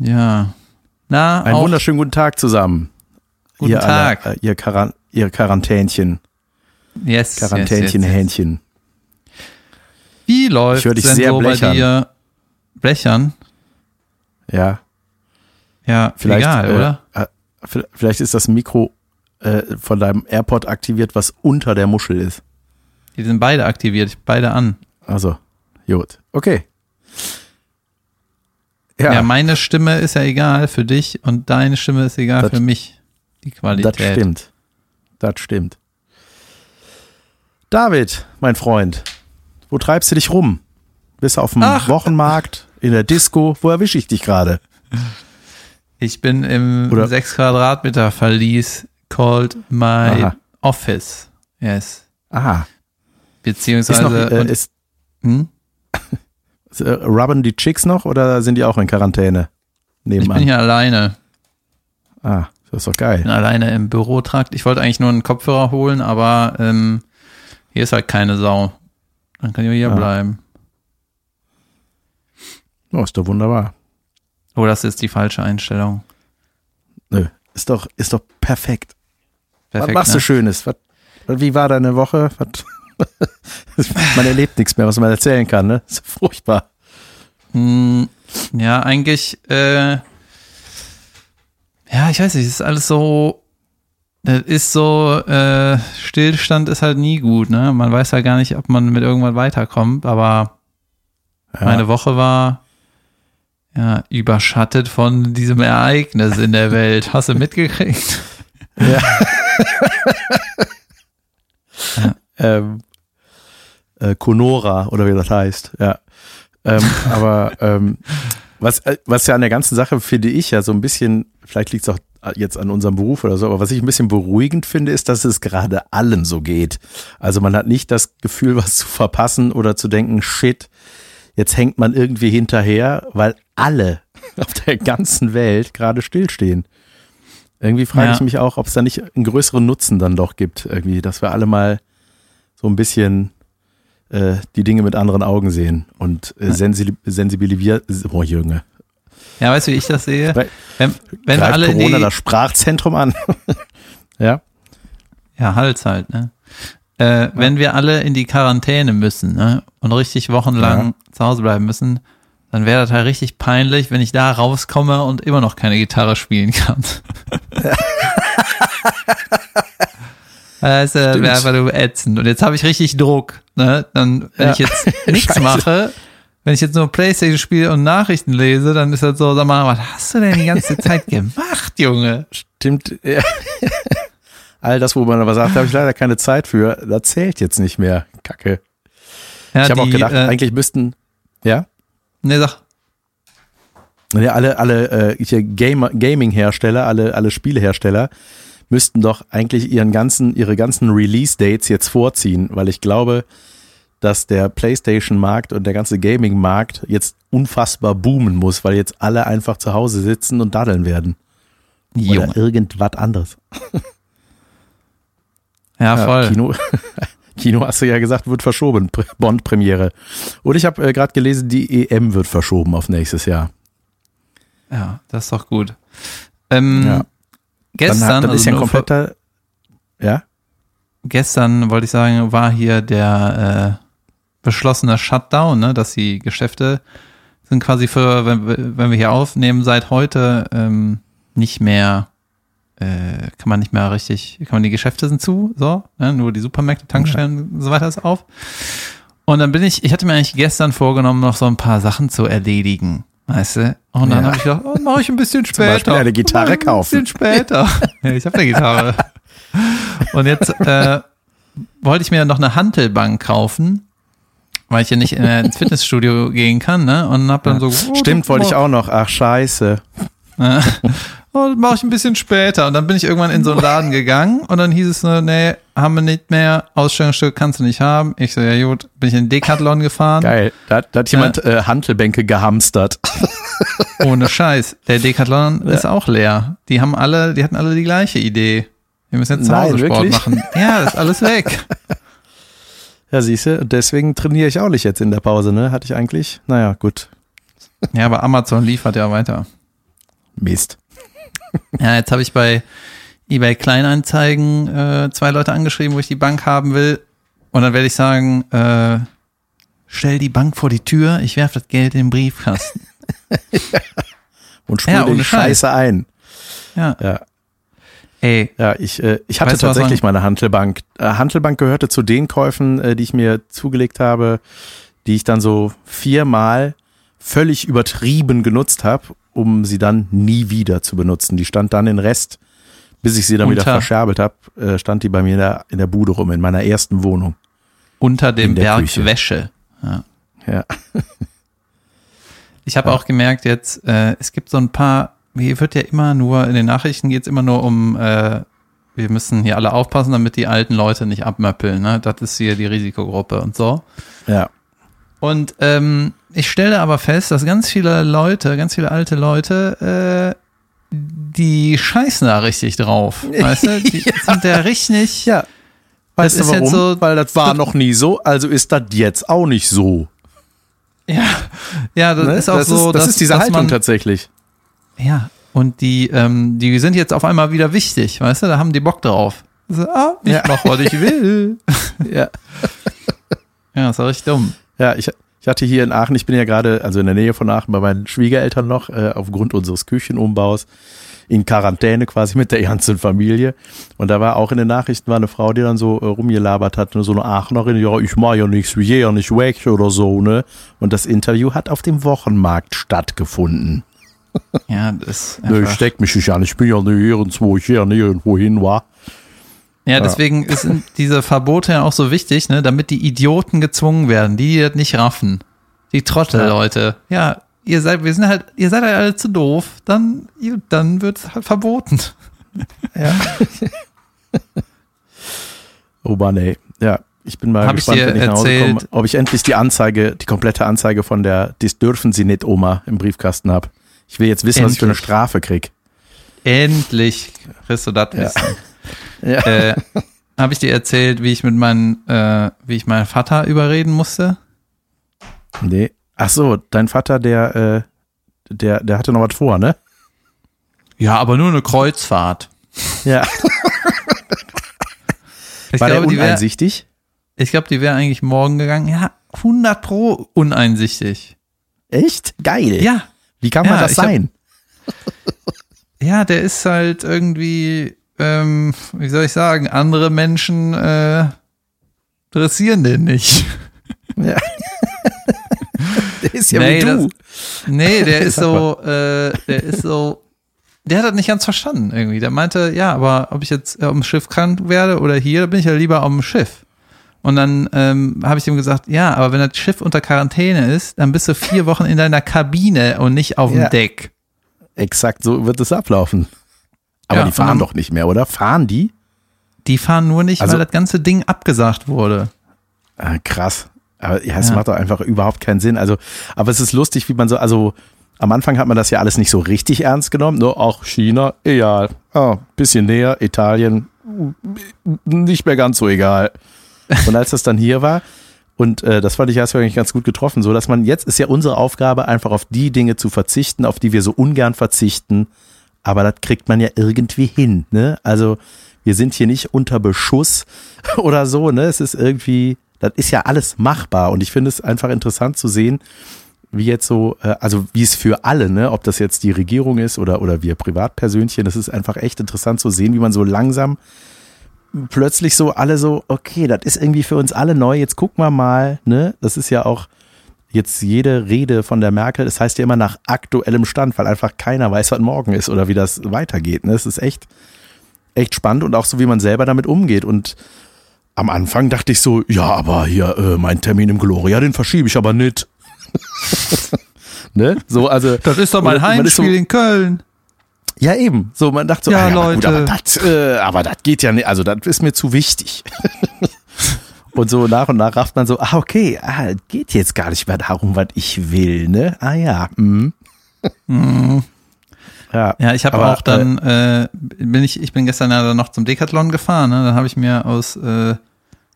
Ja. Na, Einen wunderschönen guten Tag zusammen. guten ihr Tag. Alle, äh, ihr, Quaran ihr Quarantänchen. yes, Quarantänchen, yes, yes. Hähnchen. Wie läuft höre dich denn sehr so blechern. bei dir? Blechern? Ja, Ja, vielleicht, egal, äh, oder? äh, vielleicht ist das Mikro äh, von deinem AirPod aktiviert, was unter der Muschel ist. Die sind beide aktiviert, beide an. Also, gut. Okay. Ja. Ja, meine Stimme ist ja egal für dich und deine Stimme ist egal Das- für mich. Die Qualität. das stimmt. Das stimmt. David, mein Freund, wo treibst du dich rum? Bist du auf dem Ach. Wochenmarkt, in der Disco? Wo erwische ich dich gerade? Ich bin im Oder- 6 Quadratmeter Verlies called my Aha. office. Yes. Aha. Beziehungsweise Ist noch, äh, und, ist, hm? Äh, rubben die Chicks noch oder sind die auch in Quarantäne? ich Nebenan. bin hier alleine. ah, das ist doch geil. bin alleine im Bürotrakt. Ich wollte eigentlich nur einen Kopfhörer holen, aber ähm, hier ist halt keine Sau. Dann kann ich hier Ah. bleiben. Oh, ist doch wunderbar. Oh, das ist die falsche Einstellung. Nö, ist doch, ist doch perfekt. Perfekt, was machst ne? du Schönes? Was, wie war deine Woche? Was, man erlebt nichts mehr, was man erzählen kann, ne? ist furchtbar. Hm, ja, eigentlich, äh, ja, ich weiß nicht, es ist alles so, das ist so, äh, Stillstand ist halt nie gut, ne? Man weiß ja gar nicht, ob man mit irgendwann weiterkommt, aber Ja. meine Woche war ja überschattet von diesem Ereignis in der Welt. Hast du mitgekriegt? ähm, äh, Conora oder wie das heißt, ja. Ähm, aber ähm, was, äh, was ja an der ganzen Sache finde ich ja so ein bisschen, vielleicht liegt es auch jetzt an unserem Beruf oder so, aber was ich ein bisschen beruhigend finde, ist, dass es gerade allen so geht. Also man hat nicht das Gefühl, was zu verpassen oder zu denken, shit, jetzt hängt man irgendwie hinterher, weil alle auf der ganzen Welt gerade stillstehen. Irgendwie frage Ja. ich mich auch, ob es da nicht einen größeren Nutzen dann doch gibt, irgendwie, dass wir alle mal so ein bisschen äh, die Dinge mit anderen Augen sehen und äh, sensi sensibilisiert. Oh Junge, Ja, weißt du, wie ich das sehe? Wenn, wenn alle Corona das Sprachzentrum an. ja, Ja, Hals halt, ne? Äh, Wenn wir alle in die Quarantäne müssen, ne? Und richtig wochenlang zu Hause bleiben müssen, dann wäre das halt richtig peinlich, wenn ich da rauskomme und immer noch keine Gitarre spielen kann. Das äh, Stimmt. wäre einfach nur ätzend. Und jetzt habe ich richtig Druck. Ne? Dann, wenn Ja. ich jetzt nichts mache, wenn ich jetzt nur Playstation spiele und Nachrichten lese, dann ist das so, sag mal, was hast du denn die ganze Zeit gemacht, Junge? stimmt. Ja. All das, wo man aber sagt, da habe ich leider keine Zeit für, das zählt jetzt nicht mehr. Kacke. Ja, ich habe auch gedacht, äh, eigentlich müssten, ja, Ne, sag. ja alle, alle äh, Gamer, Gaming-Hersteller, alle, alle Spielehersteller müssten doch eigentlich ihren ganzen, ihre ganzen Release-Dates jetzt vorziehen, weil ich glaube, dass der PlayStation-Markt und der ganze Gaming-Markt jetzt unfassbar boomen muss, weil jetzt alle einfach zu Hause sitzen und daddeln werden. Junge. Oder irgendwas anderes. Ja, voll. Kino, Kino hast du ja gesagt, wird verschoben. Pr- Bond-Premiere. Und ich habe äh, gerade gelesen, die EM wird verschoben auf nächstes Jahr. Ja, das ist doch gut. Ähm, Ja. Gestern, Dann, dann ist also ja ein vor- kompletter. Ja? gestern wollte ich sagen, war hier der äh, beschlossene Shutdown, ne, dass die Geschäfte sind quasi für, wenn, wir- wenn wir hier aufnehmen, seit heute ähm, nicht mehr, äh, kann man nicht mehr richtig, kann man die Geschäfte sind zu, so, ne, nur die Supermärkte, Tankstellen und so weiter ist auf. Und dann bin ich, ich hatte mir eigentlich gestern vorgenommen, noch so ein paar Sachen zu erledigen. Weißt du? Und dann Ja. habe ich gedacht, oh, mache ich ein bisschen später. Beispiel eine Gitarre kaufen. Ein bisschen später. ich habe eine Gitarre. Und jetzt äh, wollte ich mir noch eine Hantelbank kaufen, weil ich ja nicht ins Fitnessstudio gehen kann, ne? Und hab dann so oh, Stimmt, wollte ich auch noch. Ach, scheiße. Oh, das mache ich ein bisschen später. Und dann bin ich irgendwann in so einen Laden gegangen und dann hieß es so, nee, haben wir nicht mehr, Ausstellungsstück kannst du nicht haben. Ich so, ja gut, bin ich in den Decathlon gefahren. Geil. Da, da hat jemand äh, Hantelbänke gehamstert. Ohne Scheiß. Der Decathlon ist auch leer. Die haben alle, die hatten alle die gleiche Idee. Wir müssen jetzt zu Nein, Hause Sport wirklich? machen. Ja, ist alles weg. Ja, siehste, deswegen trainiere ich auch nicht jetzt in der Pause, ne? Hatte ich eigentlich? Naja, gut. Ja, aber Amazon liefert ja weiter. Mist. Ja, jetzt habe ich bei eBay Kleinanzeigen äh, zwei Leute angeschrieben, wo ich die Bank haben will. Und dann werde ich sagen, äh, stell die Bank vor die Tür, ich werfe das Geld in den Briefkasten. Und spul Ja, die Scheiß. Scheiße ein. Ja. Ja. Ey, Ja, ich, äh, ich hatte Weißt tatsächlich meine Hantelbank. Äh, Hantelbank gehörte zu den Käufen, äh, die ich mir zugelegt habe, die ich dann so viermal völlig übertrieben genutzt habe, um sie dann nie wieder zu benutzen. Die stand dann in Rest, bis ich sie dann wieder Unter- verscherbelt habe, äh, stand die bei mir in der, in der Bude rum, in meiner ersten Wohnung. unter dem Berg Küche. Wäsche. Ja. Ja. Ich habe auch gemerkt jetzt, äh, es gibt so ein paar, hier wird ja immer nur, in den Nachrichten geht es immer nur um, äh, wir müssen hier alle aufpassen, damit die alten Leute nicht abmöppeln. Ne? Das ist hier die Risikogruppe und so. Ja. Und ähm, ich stelle aber fest, dass ganz viele Leute, ganz viele alte Leute, äh, die scheißen da richtig drauf. Weißt du? Die sind da richtig. Ja. Weißt Das du ist jetzt warum? so- Weil das war noch nie so, also ist das jetzt auch nicht so. Ja, ja das Ne? ist auch das so. ist, das dass, ist diese Haltung man, tatsächlich. Ja, und die, ähm, die sind jetzt auf einmal wieder wichtig, weißt du? Da haben die Bock drauf. So, ah, ich Ja. mach, was ich will. Ja. Ja, das war richtig dumm. Ja, ich, ich hatte hier in Aachen, ich bin ja gerade, also in der Nähe von Aachen bei meinen Schwiegereltern noch, äh, aufgrund unseres Küchenumbaus, in Quarantäne quasi mit der ganzen Familie. Und da war auch in den Nachrichten war eine Frau, die dann so äh, rumgelabert hat, ne, so eine Aachenerin, ja, ich mach ja nichts, wie ja nicht weg oder so, ne? Und das Interview hat auf dem Wochenmarkt stattgefunden. Ja, das ist Ne, ich steck mich nicht an, ich bin ja nirgendwo, ich ja nirgendwo hin war. Ja, deswegen sind diese Verbote ja auch so wichtig, ne, damit die Idioten gezwungen werden, die, die das nicht raffen. Die Trottel-Leute. Ja, ihr seid, wir sind halt, ihr seid halt alle zu doof, dann, dann wird's halt verboten. Ja. oh Mann, ey. Ja, ich bin mal Hab gespannt, wenn ich nach Hause erzählt- komme, ob ich endlich die Anzeige, die komplette Anzeige von der Das dürfen Sie nicht Oma im Briefkasten habe. Ich will jetzt wissen, was ich für eine Endlich. Strafe krieg. Endlich kriegst du das Ja. wissen. Ja. äh, habe ich dir erzählt, wie ich mit meinem, äh, wie ich meinen Vater überreden musste? Nee. Ach so, dein Vater, der, äh, der, der hatte noch was vor, ne? Ja, aber nur eine Kreuzfahrt. Ja. Ich War der glaube, die wäre, uneinsichtig? ich glaube, die wäre eigentlich morgen gegangen. Ja, 100 pro uneinsichtig. Echt? Geil. Ja, Wie kann Ja, man das ich hab- sein? ja, der ist halt irgendwie, ähm, wie soll ich sagen, andere Menschen äh, interessieren den nicht. Ja. der ist ja Nee, wie du. Nee, der ist so, äh, der ist so, der hat das nicht ganz verstanden irgendwie. Der meinte, ja, aber ob ich jetzt äh, am Schiff krank werde oder hier, bin ich ja lieber am Schiff. Und dann ähm, habe ich ihm gesagt, ja, aber wenn das Schiff unter Quarantäne ist, dann bist du vier Wochen in deiner Kabine und nicht auf dem Ja. Deck. Exakt so wird es ablaufen. Aber Ja, die fahren doch nicht mehr, oder? Fahren die? Die fahren nur nicht, Also- weil das ganze Ding abgesagt wurde. Ah, krass. Aber ja, es Ja. macht doch einfach überhaupt keinen Sinn. Also, aber es ist lustig, wie man so, also am Anfang hat man das ja alles nicht so richtig ernst genommen. Nur auch China, egal. Ah, bisschen näher, Italien, nicht mehr ganz so egal. Und als das dann hier war, und äh, das fand ich erst eigentlich ganz gut getroffen, so dass man jetzt ist ja unsere Aufgabe, einfach auf die Dinge zu verzichten, auf die wir so ungern verzichten. Aber das kriegt man ja irgendwie hin. Ne? Also wir sind hier nicht unter Beschuss oder so. Ne? Es ist irgendwie, das ist ja alles machbar. Und ich finde es einfach interessant zu sehen, wie jetzt so, äh, also wie es für alle, ne, ob das jetzt die Regierung ist oder, oder wir Privatpersönchen, das ist einfach echt interessant zu sehen, wie man so langsam plötzlich so alle so, okay, das ist irgendwie für uns alle neu, jetzt gucken wir mal, ne, das ist ja auch jetzt jede Rede von der Merkel, das heißt ja immer nach aktuellem Stand, weil einfach keiner weiß, was morgen ist oder wie das weitergeht, ne, das ist echt, echt spannend und auch so, wie man selber damit umgeht und am Anfang dachte ich so, ja, aber hier, äh, mein Termin im Gloria, den verschiebe ich aber nicht. ne? So, also. Das ist doch mein Heimspiel so- in Köln. Ja, eben. So, man dachte so, Ja, ah, ja Leute. Gut, aber das, äh, aber das geht ja nicht, also das ist mir zu wichtig. und so nach und nach rafft man so, ah, okay, ah, geht jetzt gar nicht mehr darum, was ich will, ne? Ah ja, mhm. Ja, Ja, ich habe auch dann, äh, bin ich, ich bin gestern ja dann noch zum Decathlon gefahren, ne? Dann habe ich mir aus, äh,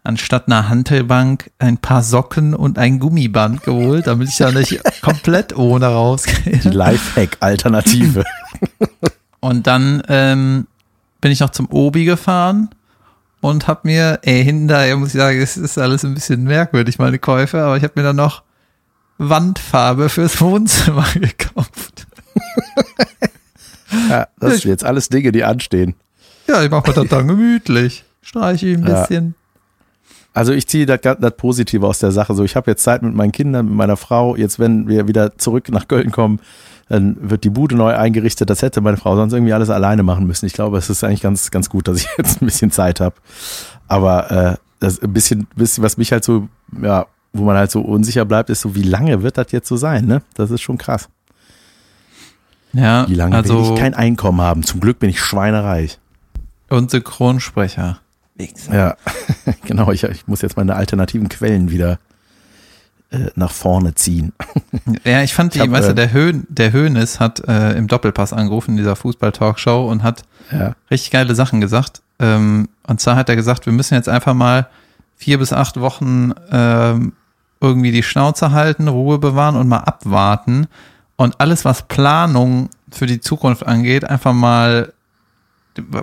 anstatt einer Hantelbank ein paar Socken und ein Gummiband geholt, damit ich da nicht komplett ohne rausgehe. Die Lifehack-Alternative. Und dann ähm, bin ich noch zum Obi gefahren und habe mir, ey, hinterher muss ich sagen, es ist alles ein bisschen merkwürdig, meine Käufe, aber ich habe mir dann noch Wandfarbe fürs Wohnzimmer gekauft. ja, das sind jetzt alles Dinge, die anstehen. Ja, ich mache mir das dann gemütlich. Streiche ich ein bisschen. Ja. Also ich ziehe das, das Positive aus der Sache. So, ich habe jetzt Zeit mit meinen Kindern, mit meiner Frau. Jetzt, wenn wir wieder zurück nach Köln kommen, dann wird die Bude neu eingerichtet. Das hätte meine Frau sonst irgendwie alles alleine machen müssen. Ich glaube, es ist eigentlich ganz, ganz gut, dass ich jetzt ein bisschen Zeit habe. Aber äh, das ein bisschen, bisschen, was mich halt so, ja, wo man halt so unsicher bleibt, ist so, wie lange wird das jetzt so sein? Ne? Das ist schon krass. Ja, wie lange also, werde ich kein Einkommen haben? Zum Glück bin ich schweinereich. Und Synchronsprecher. Wichser. Ja, genau. Ich, ich, muss jetzt meine alternativen Quellen wieder äh, nach vorne ziehen. Ja, ich fand die, ich hab, weißt du, äh, der, Höhn, der Höhnes hat äh, im Doppelpass angerufen in dieser Fußball-Talkshow und hat ja. richtig geile Sachen gesagt. Ähm, und zwar hat er gesagt, wir müssen jetzt einfach mal vier bis acht Wochen ähm, irgendwie die Schnauze halten, Ruhe bewahren und mal abwarten. Und alles, was Planung für die Zukunft angeht, einfach mal,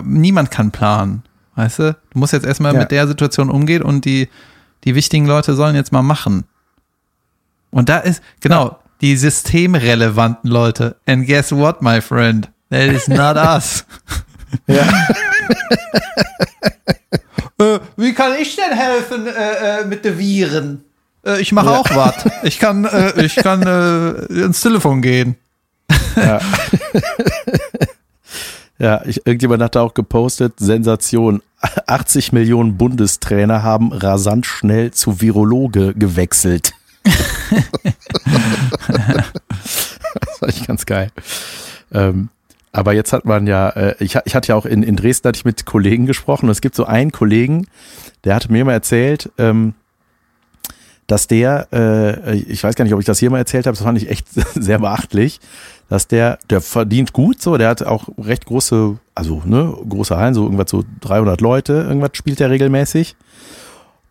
niemand kann planen. Weißt du? Du musst jetzt erstmal ja. mit der Situation umgehen und die, die wichtigen Leute sollen jetzt mal machen. Und da ist, genau, ja. die systemrelevanten Leute. And guess what, my friend? That is not us. Ja. äh, wie kann ich denn helfen äh, äh, mit den Viren? Äh, ich mache ja. auch was. Ich kann, äh, ich kann äh, ins Telefon gehen. Ja. Ja, ich, irgendjemand hat da auch gepostet, Sensation. 80 Millionen Bundestrainer haben rasant schnell zu Virologe gewechselt. Das war ich ganz geil. Ähm, aber jetzt hat man ja, äh, ich, ich hatte ja auch in, in Dresden hatte ich mit Kollegen gesprochen und es gibt so einen Kollegen, der hatte mir mal erzählt, ähm, dass der, äh, ich weiß gar nicht, ob ich das hier mal erzählt habe, das fand ich echt sehr beachtlich, dass der, der verdient gut so, der hat auch recht große, also ne, große Hallen, so irgendwas so 300 Leute, irgendwas spielt der regelmäßig.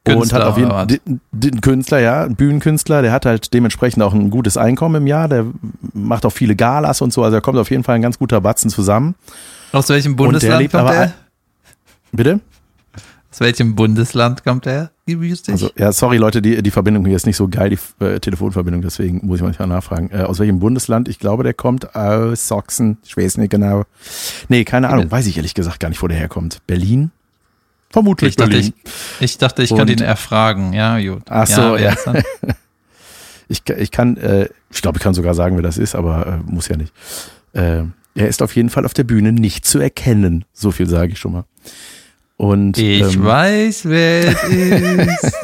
Künstler, und hat auf jeden Fall Künstler, ja, ein Bühnenkünstler, der hat halt dementsprechend auch ein gutes Einkommen im Jahr, der macht auch viele Galas und so, also er kommt auf jeden Fall ein ganz guter Batzen zusammen. Aus welchem Bundesland kommt aber, er? Bitte? Aus welchem Bundesland kommt er? Also, ja, sorry Leute, die, die Verbindung hier ist nicht so geil, die äh, Telefonverbindung, deswegen muss ich manchmal nachfragen. Äh, aus welchem Bundesland? Ich glaube, der kommt aus Sachsen. Ich weiß nicht genau. Nee, keine Ahnung, weiß ich ehrlich gesagt gar nicht, wo der herkommt. Berlin? Vermutlich ich dachte, Berlin. Ich, ich dachte, ich Und, kann ihn erfragen. Ja, gut. Ach so, ja. ja. ich, ich kann, äh, ich glaube, ich kann sogar sagen, wer das ist, aber äh, muss ja nicht. Äh, er ist auf jeden Fall auf der Bühne nicht zu erkennen. So viel sage ich schon mal. Und, ich ähm, weiß, wer es ist.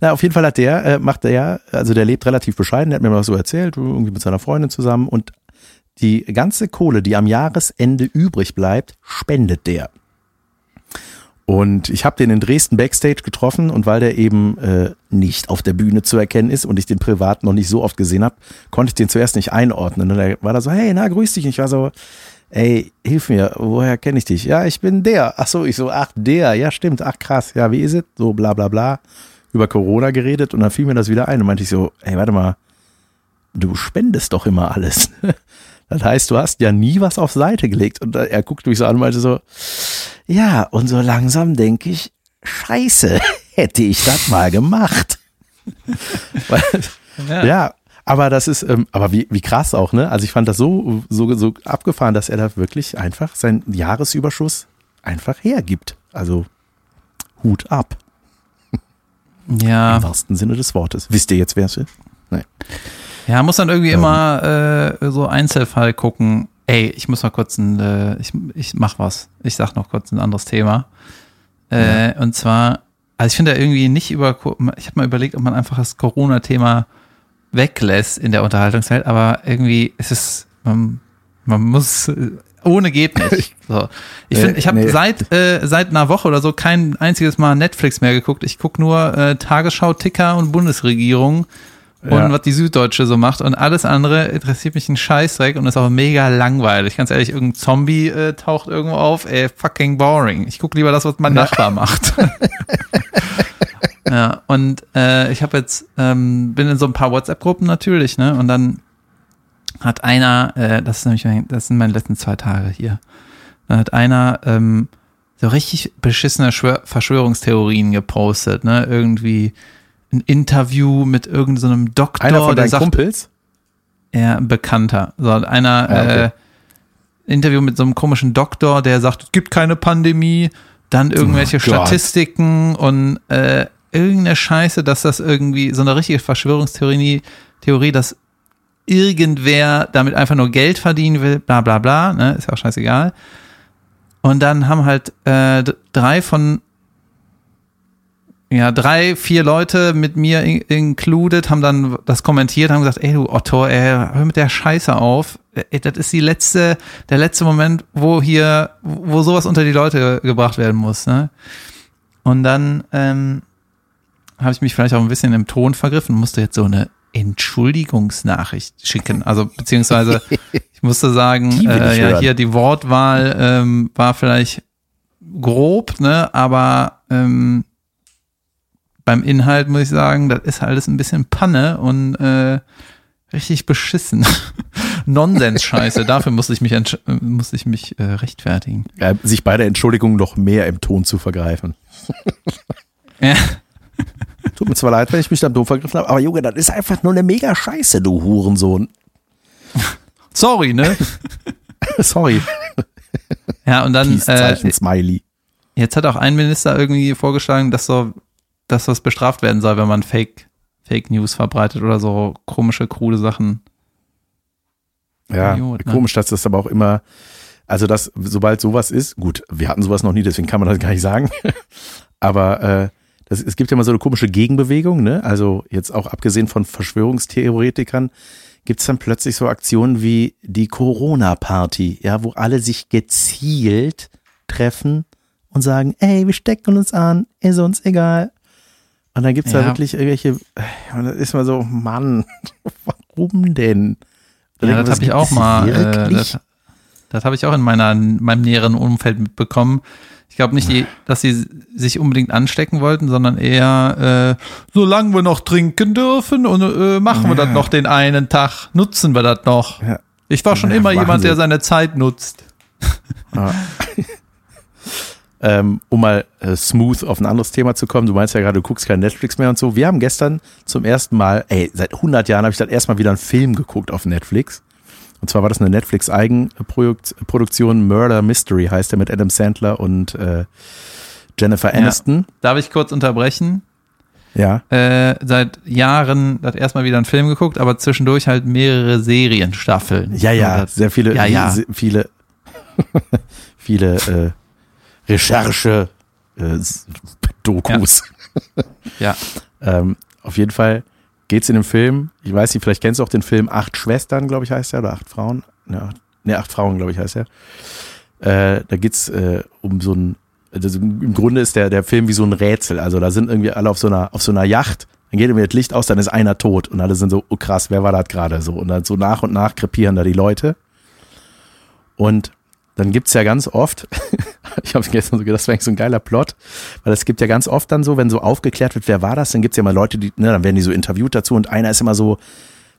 Na, auf jeden Fall hat der, äh, macht der, also der lebt relativ bescheiden, der hat mir mal so erzählt, irgendwie mit seiner Freundin zusammen und die ganze Kohle, die am Jahresende übrig bleibt, spendet der. Und ich habe den in Dresden Backstage getroffen und weil der eben äh, nicht auf der Bühne zu erkennen ist und ich den privat noch nicht so oft gesehen habe, konnte ich den zuerst nicht einordnen. Und er war da so, hey, na, grüß dich. Und ich war so, ey, hilf mir, woher kenne ich dich? Ja, ich bin der. Ach so, ich so, ach, der, ja, stimmt, ach krass, ja, wie ist es? So, bla bla bla. Über Corona geredet und dann fiel mir das wieder ein und meinte ich so, ey, warte mal, du spendest doch immer alles. Das heißt, du hast ja nie was auf Seite gelegt. Und er guckt mich so an und meinte so, ja, und so langsam denke ich, scheiße, hätte ich das mal gemacht. ja. ja. Aber das ist, ähm, aber wie, wie krass auch, ne? Also ich fand das so, so, so abgefahren, dass er da wirklich einfach seinen Jahresüberschuss einfach hergibt. Also Hut ab. Ja. Im wahrsten Sinne des Wortes. Wisst ihr jetzt, wer es ist? Nein. Ja, muss dann irgendwie ähm. immer äh, so Einzelfall gucken. Ey, ich muss mal kurz ein, äh, ich, ich mach was. Ich sag noch kurz ein anderes Thema. Äh, ja. Und zwar, also ich finde irgendwie nicht über, ich habe mal überlegt, ob man einfach das Corona-Thema weglässt in der Unterhaltungswelt, aber irgendwie ist es, man, man muss, ohne geht nicht. So. Ich finde, ich habe nee. seit, äh, seit einer Woche oder so kein einziges Mal Netflix mehr geguckt. Ich gucke nur äh, Tagesschau, Ticker und Bundesregierung und ja. was die Süddeutsche so macht und alles andere interessiert mich ein Scheißdreck und ist auch mega langweilig. Ganz ehrlich, irgendein Zombie äh, taucht irgendwo auf, ey, fucking boring. Ich gucke lieber das, was mein Nachbar macht. Ja, und äh, ich habe jetzt, ähm, bin in so ein paar WhatsApp-Gruppen natürlich, ne? Und dann hat einer, äh, das ist nämlich, mein, das sind meine letzten zwei Tage hier, dann hat einer ähm, so richtig beschissene Schwör Verschwörungstheorien gepostet, ne? Irgendwie ein Interview mit irgendeinem so Doktor, Einer von der deinen sagt, Kumpels? ja, ein Bekannter. So, einer Ah, okay. äh, Interview mit so einem komischen Doktor, der sagt, es gibt keine Pandemie, dann irgendwelche Oh Gott. Statistiken und äh, irgendeine Scheiße, dass das irgendwie so eine richtige Verschwörungstheorie, Theorie, dass irgendwer damit einfach nur Geld verdienen will, bla bla bla, ne, ist ja auch scheißegal. Und dann haben halt äh, drei von ja, drei, vier Leute mit mir in- included haben dann das kommentiert, haben gesagt, ey du Otto, ey, hör mit der Scheiße auf. Ey, das ist die letzte, der letzte Moment, wo hier, wo sowas unter die Leute gebracht werden muss, ne? Und dann ähm, habe ich mich vielleicht auch ein bisschen im Ton vergriffen, musste jetzt so eine Entschuldigungsnachricht schicken. Also beziehungsweise ich musste sagen, äh, ja, hören. hier die Wortwahl ähm, war vielleicht grob, ne, aber ähm, beim Inhalt muss ich sagen, das ist alles ein bisschen Panne und äh, richtig beschissen. Nonsens-Scheiße. Dafür musste ich mich, musste ich mich äh, rechtfertigen. Ja, sich bei der Entschuldigung noch mehr im Ton zu vergreifen. Ja. Tut mir zwar leid, wenn ich mich da doof vergriffen habe, aber Junge, das ist einfach nur eine mega Scheiße, du Hurensohn. Sorry, ne? Sorry. Ja, und dann äh, Smiley. jetzt hat auch ein Minister irgendwie vorgeschlagen, dass so, dass das bestraft werden soll, wenn man Fake, Fake News verbreitet oder so komische, krude Sachen. Ja, Idiot, ne? komisch, dass das aber auch immer, also das, sobald sowas ist, gut, wir hatten sowas noch nie, deswegen kann man das gar nicht sagen, aber äh, das, es gibt ja immer so eine komische Gegenbewegung, ne? Also jetzt auch abgesehen von Verschwörungstheoretikern, gibt es dann plötzlich so Aktionen wie die Corona-Party, ja, wo alle sich gezielt treffen und sagen, ey, wir stecken uns an, ist uns egal. Und dann gibt's da Ja. wirklich irgendwelche, und das ist mal so, Mann, warum denn? Da Ja, das man, habe ich auch mal. Äh, das das habe ich auch in meiner, in meinem näheren Umfeld mitbekommen. Ich glaube nicht, dass sie sich unbedingt anstecken wollten, sondern eher, äh, solange wir noch trinken dürfen und äh, machen wir Ja. das noch den einen Tag, nutzen wir das noch. Ja. Ich war schon Ja, immer jemand, der seine Zeit nutzt. Ähm, um mal äh, smooth auf ein anderes Thema zu kommen, du meinst ja gerade, du guckst kein Netflix mehr und so. Wir haben gestern zum ersten Mal, ey, seit 100 Jahren habe ich das erstmal wieder einen Film geguckt auf Netflix. Und zwar war das eine Netflix-Eigenproduktion, Murder Mystery heißt der mit Adam Sandler und äh, Jennifer Aniston. Darf ich kurz unterbrechen? Ja. Äh, seit Jahren das erstmal wieder einen Film geguckt, aber zwischendurch halt mehrere Serienstaffeln. Ja, ja, sehr viele, Ja, ja. viele, viele äh, Recherche äh, Dokus. Ja. Ähm, auf jeden Fall geht's in dem Film, ich weiß nicht, vielleicht kennst du auch den Film Acht Schwestern, glaube ich, heißt er, oder Acht Frauen. Ja, acht, nee, Acht Frauen, glaube ich, heißt er. Äh, da geht's äh, um so ein, also im Grunde ist der, der Film wie so ein Rätsel. Also da sind irgendwie alle auf so einer, auf so einer Yacht, dann geht irgendwie das Licht aus, dann ist einer tot und alle sind so, oh krass, wer war das gerade so? Und dann so nach und nach krepieren da die Leute. Und dann gibt's ja ganz oft, ich habe gestern so gedacht, das wäre eigentlich so ein geiler Plot, weil es gibt ja ganz oft dann so, wenn so aufgeklärt wird, wer war das, dann gibt's ja mal Leute, die, ne, dann werden die so interviewt dazu und einer ist immer so,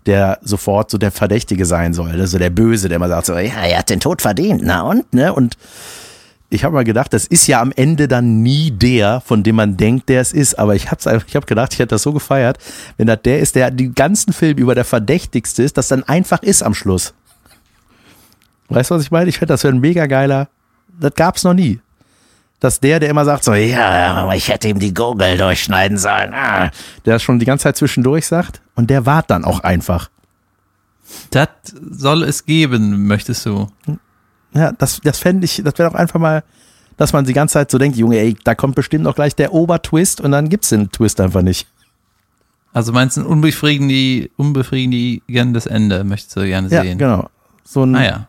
der sofort so der Verdächtige sein soll, also der Böse, der immer sagt so, ja, er hat den Tod verdient, na und, ne, und ich habe mal gedacht, das ist ja am Ende dann nie der, von dem man denkt, der es ist. Aber ich habe ich habe gedacht, ich hätte das so gefeiert, wenn das der ist, der den ganzen Film über der Verdächtigste ist, das dann einfach ist am Schluss. Weißt du, was ich meine? Ich finde, das wäre ein mega geiler. Das gab's noch nie. Dass der, der immer sagt, so, ja, aber ich hätte ihm die Gurgel durchschneiden sollen, ah, der das schon die ganze Zeit zwischendurch sagt und der wart dann auch einfach. Das soll es geben, möchtest du? Ja, das, das fände ich, das wäre doch einfach mal, dass man die ganze Zeit so denkt, Junge, ey, da kommt bestimmt noch gleich der Obertwist und dann gibt's den Twist einfach nicht. Also meinst du ein unbefriedigende- unbefriedigendes Ende, möchtest du gerne Ja, sehen? genau. So ein, Naja.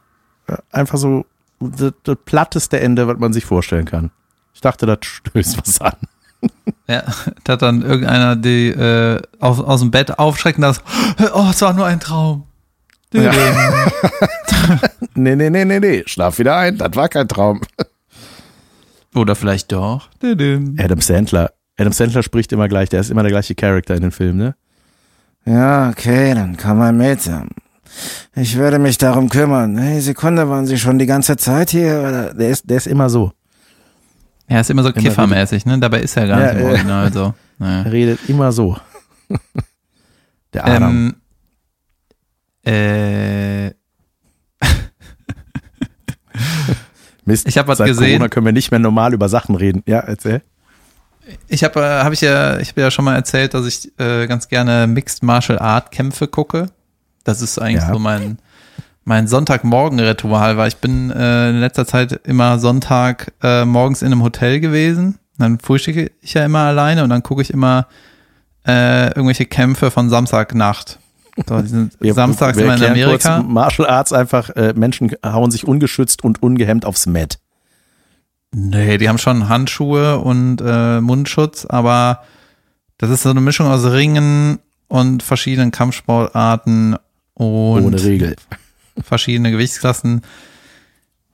Einfach so das, das platteste Ende, was man sich vorstellen kann. Ich dachte, das stößt was an. Ja, da hat dann irgendeiner die äh, aus, aus dem Bett aufschrecken das. Oh, es war nur ein Traum. Ja. nee, nee, nee, nee, nee, schlaf wieder ein, das war kein Traum. Oder vielleicht doch. Adam Sandler Adam Sandler spricht immer gleich, der ist immer der gleiche Charakter in den Filmen, ne? Ja, okay, dann komm mal mit. Ich werde mich darum kümmern. Hey, Sekunde, waren Sie schon die ganze Zeit hier? Oder? Der ist, der ist immer so. Er ist immer so kiffermäßig, ne? Dabei ist er gar Ja, nicht im. Original so. Naja. Er redet immer so. der Adam. Ähm, äh, Mist, ich hab was seit gesehen. Corona können wir nicht mehr normal über Sachen reden. Ja, erzähl. ich habe äh, hab ich ja, ich habe ja schon mal erzählt, dass ich äh, ganz gerne Mixed Martial Art Kämpfe gucke. Das ist eigentlich Ja. so mein mein Sonntagmorgen-Ritual, weil ich bin äh, in letzter Zeit immer Sonntag äh, morgens in einem Hotel gewesen. Dann frühstücke ich ja immer alleine und dann gucke ich immer äh, irgendwelche Kämpfe von Samstagnacht. So, die sind Wir- samstags wir immer in Amerika. Kurz, Martial Arts einfach, äh, Menschen hauen sich ungeschützt und ungehemmt aufs Mat. Nee, die haben schon Handschuhe und äh, Mundschutz, aber das ist so eine Mischung aus Ringen und verschiedenen Kampfsportarten und Ohne Regel. verschiedene Gewichtsklassen.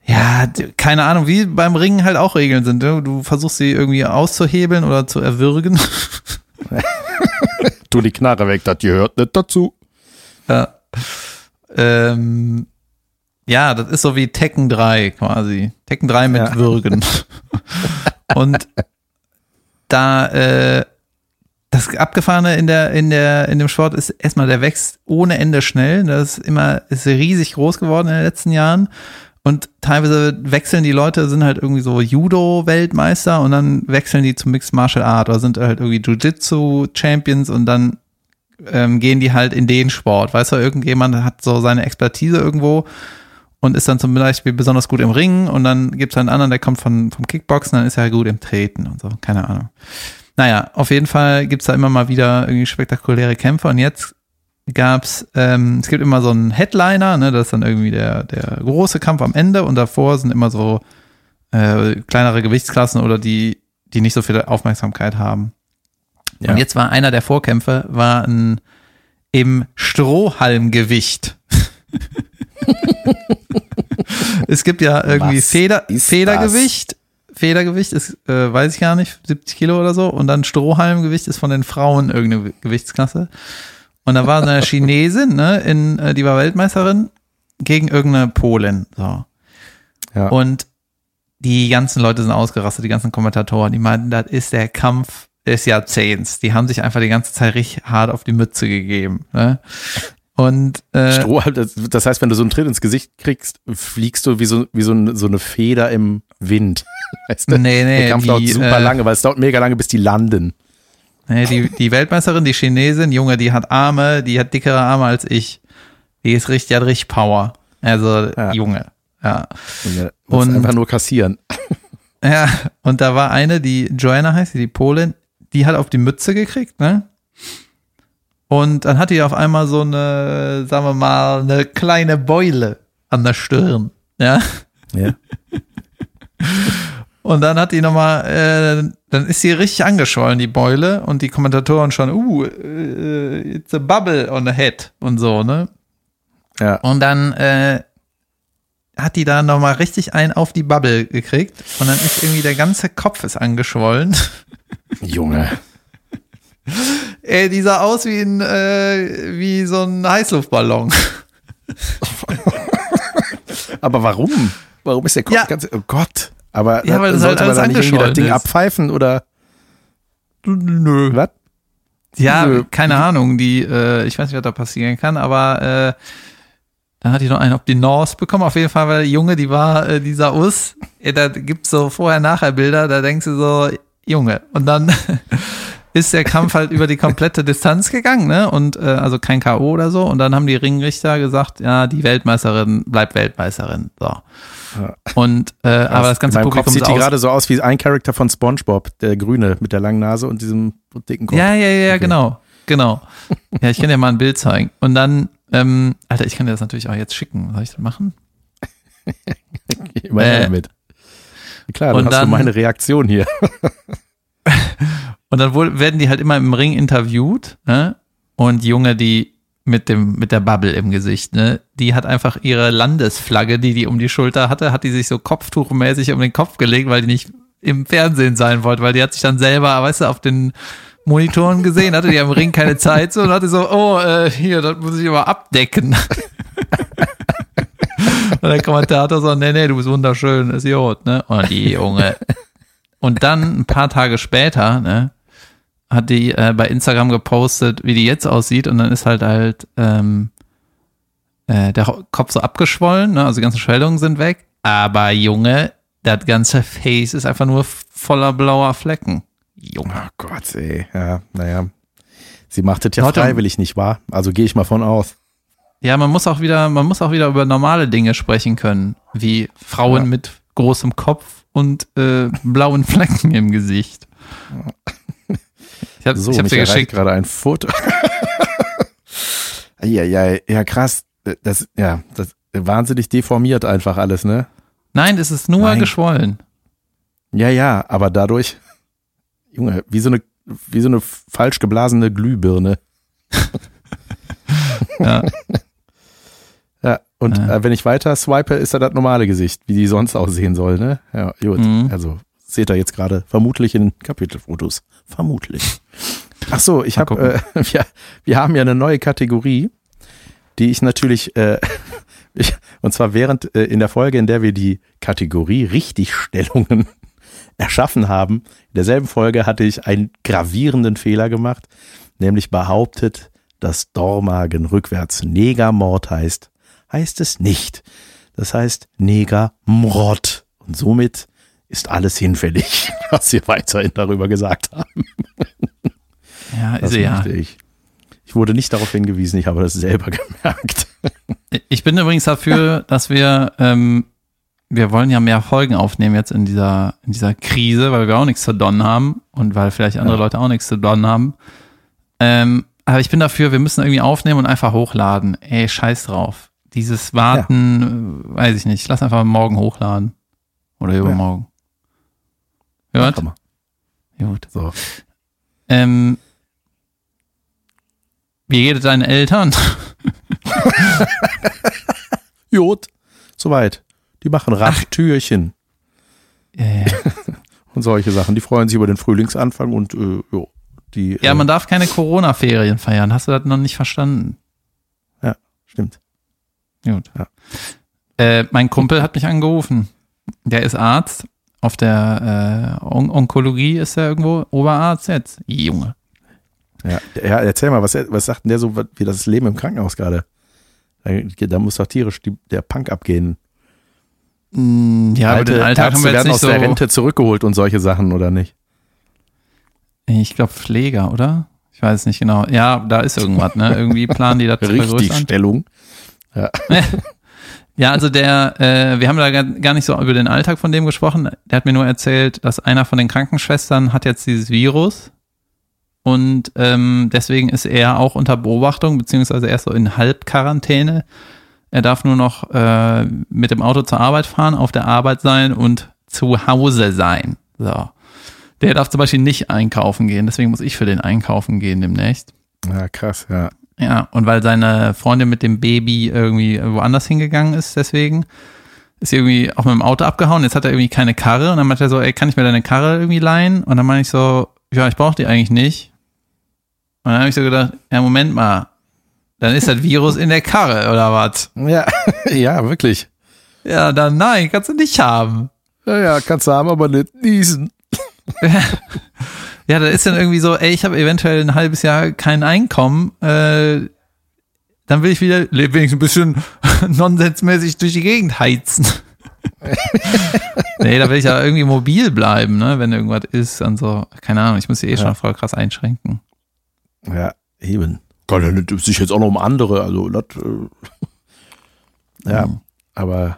Ja, keine Ahnung, wie beim Ringen halt auch Regeln sind. ne? Du versuchst sie irgendwie auszuhebeln oder zu erwürgen. Tu die Knarre weg, das gehört nicht dazu. ja. Ähm, ja, das ist so wie Tekken 3 quasi. Tekken 3 mit Ja. Würgen. Und da äh, das Abgefahrene in der in der in dem Sport ist erstmal der wächst ohne Ende schnell. Das ist immer ist riesig groß geworden in den letzten Jahren. Und teilweise wechseln die Leute, sind halt irgendwie so Judo-Weltmeister und dann wechseln die zum Mixed Martial Art oder sind halt irgendwie Jiu-Jitsu-Champions und dann ähm, gehen die halt in den Sport. Weißt du, irgendjemand hat so seine Expertise irgendwo und ist dann zum Beispiel besonders gut im Ringen und dann gibt es einen anderen, der kommt von, vom Kickboxen, dann ist er gut im Treten und so, keine Ahnung. Naja, auf jeden Fall gibt's da immer mal wieder irgendwie spektakuläre Kämpfe und jetzt gab's, ähm, es gibt immer so einen Headliner, ne, das ist dann irgendwie der, der große Kampf am Ende und davor sind immer so äh, kleinere Gewichtsklassen oder die, die nicht so viel Aufmerksamkeit haben. Ja. Und jetzt war einer der Vorkämpfe, war ein im Strohhalmgewicht. es gibt ja irgendwie Was Feder, Federgewicht. Federgewicht ist, äh, weiß ich gar nicht, 70 Kilo oder so. Und dann Strohhalmgewicht ist von den Frauen irgendeine Gewichtsklasse. Und da war so eine Chinesin, ne, in, äh, die war Weltmeisterin gegen irgendeine Polin. So. Ja. Und die ganzen Leute sind ausgerastet, die ganzen Kommentatoren, die meinten, das ist der Kampf des Jahrzehnts. Die haben sich einfach die ganze Zeit richtig hart auf die Mütze gegeben. Ne? Und äh, Strohhalm, das, heißt, wenn du so einen Tritt ins Gesicht kriegst, fliegst du wie so, wie so, ein, so eine Feder im Wind. Weißt du? nee, nee, Der Kampf dauert die, super äh, lange, weil es dauert mega lange, bis die landen. nee, die, die Weltmeisterin, die Chinesin, Junge, die hat Arme, die hat dickere Arme als ich. Die ist richtig, die hat richtig Power. Also, Ja. Junge. Ja. Und, Und- einfach nur kassieren. Ja, und da war eine, die Joanna heißt, sie, die Polin, die hat auf die Mütze gekriegt, ne? Und dann hat die auf einmal so eine, sagen wir mal, eine kleine Beule an der Stirn, ja? Ja. Und dann hat die nochmal, äh, dann ist sie richtig angeschwollen, die Beule, und die Kommentatoren schon, uh, äh, it's a bubble on the head und so, ne? Ja. Und dann äh, hat die da nochmal richtig ein auf die Bubble gekriegt und dann ist irgendwie der ganze Kopf ist angeschwollen. Junge. Ey, die sah aus wie ein, äh, wie so ein Heißluftballon. Aber warum? Warum ist der Kopf Ja. ganz, oh Gott. Aber Ja, weil das halt sollte man da nicht irgendwie das Ding ist. abpfeifen oder Nö. was? Ja, Nö. keine Ahnung, die, äh, ich weiß nicht, was da passieren kann, aber äh, dann hat die noch einen auf die Nose bekommen. Auf jeden Fall, weil die Junge, die war, äh, die sah aus, äh, da gibt's so Vorher-Nachher-Bilder, da denkst du so, Junge. Und dann ist der Kampf halt über die komplette Distanz gegangen, ne? Und äh, also kein K.O. oder so. Und dann haben die Ringrichter gesagt, ja, die Weltmeisterin bleibt Weltmeisterin. So. Ja. Und äh, aber das ganze In meinem Kopf Publikum sieht die gerade so aus wie ein Charakter von SpongeBob, der Grüne mit der langen Nase und diesem dicken Kopf. Ja, ja, ja, ja, Okay. genau. Genau. Ja, ich kann dir mal ein Bild zeigen. Und dann, ähm, Alter, ich kann dir das natürlich auch jetzt schicken. Soll ich das machen? Immer Äh, damit. Klar, dann und hast dann- du meine Reaktion hier. Und dann wohl, werden die halt immer im Ring interviewt, ne? Und Junge, die mit dem, mit der Bubble im Gesicht, ne? Die hat einfach ihre Landesflagge, die die um die Schulter hatte, hat die sich so kopftuchmäßig um den Kopf gelegt, weil die nicht im Fernsehen sein wollte, weil die hat sich dann selber, weißt du, auf den Monitoren gesehen, hatte die am Ring keine Zeit so und hatte so, oh, äh, hier, das muss ich aber abdecken. und der Kommentator so, nee, nee, du bist wunderschön, ist Jod, ne? Und die Junge. Und dann ein paar Tage später, ne, hat die äh, bei Instagram gepostet, wie die jetzt aussieht und dann ist halt halt ähm, äh, der Kopf so abgeschwollen, ne? also die ganzen Schwellungen sind weg, aber Junge, das ganze Face ist einfach nur voller blauer Flecken. Junge. Oh Gott, ey. Ja, naja. Sie macht es ja Leute- freiwillig, nicht wahr? Also gehe ich mal von aus. Ja, man muss auch wieder, man muss auch wieder über normale Dinge sprechen können, wie Frauen Ja. mit großem Kopf und äh, blauen Flecken im Gesicht. Ich hab, So, ich hab's dir geschickt. gerade ein Foto. ja, ja, ja, krass. Das, ja, das wahnsinnig deformiert einfach alles, ne? Nein, es ist nur Nein. geschwollen. Ja, ja, aber dadurch, Junge, wie so eine, wie so eine falsch geblasene Glühbirne. Ja. Ja, und Ja. Äh, wenn ich weiter swipe, ist da das normale Gesicht, wie die sonst aussehen soll, ne? Ja, gut. Mhm. Also seht ihr jetzt gerade vermutlich in Kapitelfotos. Vermutlich. Ach so, ich habe, äh, wir, wir haben ja eine neue Kategorie, die ich natürlich, äh, ich, und zwar während äh, in der Folge, in der wir die Kategorie Richtigstellungen erschaffen haben, in derselben Folge hatte ich einen gravierenden Fehler gemacht, nämlich behauptet, dass Dormagen rückwärts Negermord heißt, heißt es nicht. Das heißt Negermord. Und somit ist alles hinfällig, was wir weiterhin darüber gesagt haben. Ja, Das ist ja. ich. Ich wurde nicht darauf hingewiesen, ich habe das selber gemerkt. Ich bin übrigens dafür, dass wir, ähm, wir wollen ja mehr Folgen aufnehmen jetzt in dieser, in dieser Krise, weil wir auch nichts zu donnen haben und weil vielleicht andere Ja. Leute auch nichts zu donnen haben. Ähm, aber ich bin dafür, wir müssen irgendwie aufnehmen und einfach hochladen. Ey, scheiß drauf. Dieses Warten, äh, weiß ich nicht. Lass einfach morgen hochladen. Oder übermorgen. Hört? Komm mal. Gut. So. Ähm, wie geht es deinen Eltern? Jod. Soweit. Die machen Radtürchen Ja, ja. und solche Sachen. Die freuen sich über den Frühlingsanfang und äh, jo, die. Ja, äh, man darf keine Corona-Ferien feiern. Hast du das noch nicht verstanden? Stimmt. Gut. Ja. Äh, mein Kumpel hat mich angerufen. Der ist Arzt. Auf der äh, On Onkologie ist er irgendwo Oberarzt jetzt. Junge. Ja, ja, erzähl mal, was, was sagt denn der so, wie das Leben im Krankenhaus gerade? Da, da muss doch tierisch die, der Punk abgehen. Mm, Ja, aber den Alltag haben Ärzte wir jetzt nicht aus so. der Rente zurückgeholt und solche Sachen, oder nicht? Ich glaube Pfleger, oder? Ich weiß nicht genau. Ja, da ist irgendwas, ne? Irgendwie planen die das zu vergrößern. Richtigstellung. Ja, also der, äh, wir haben da gar nicht so über den Alltag von dem gesprochen. Der hat mir nur erzählt, dass einer von den Krankenschwestern hat jetzt dieses Virus und ähm, deswegen ist er auch unter Beobachtung, beziehungsweise er ist so in Halbquarantäne. Er darf nur noch äh, mit dem Auto zur Arbeit fahren, auf der Arbeit sein und zu Hause sein. So. Der darf zum Beispiel nicht einkaufen gehen, deswegen muss ich für den einkaufen gehen demnächst. Ja, krass, ja. Ja, und weil seine Freundin mit dem Baby irgendwie woanders hingegangen ist, deswegen ist sie irgendwie auch mit dem Auto abgehauen. Jetzt hat er irgendwie keine Karre und dann meinte er so, ey, kann ich mir deine Karre irgendwie leihen? Und dann meine ich so, ja, ich brauche die eigentlich nicht. Und dann habe ich so gedacht, ja, Moment mal, dann ist das Virus in der Karre oder was? Ja, ja, wirklich. Ja, dann nein, kannst du nicht haben. Ja, ja, kannst du haben, aber nicht niesen. Ja, da ist dann irgendwie so, ey, ich habe eventuell ein halbes Jahr kein Einkommen, äh, dann will ich wieder wenigstens ein bisschen nonsensmäßig durch die Gegend heizen. nee, da will ich ja irgendwie mobil bleiben, ne, wenn irgendwas ist und so. Keine Ahnung, ich muss die eh Ja. schon voll krass einschränken. Ja, eben. Kann ja nicht sich jetzt auch noch um andere, also das, äh, ja, Mhm. aber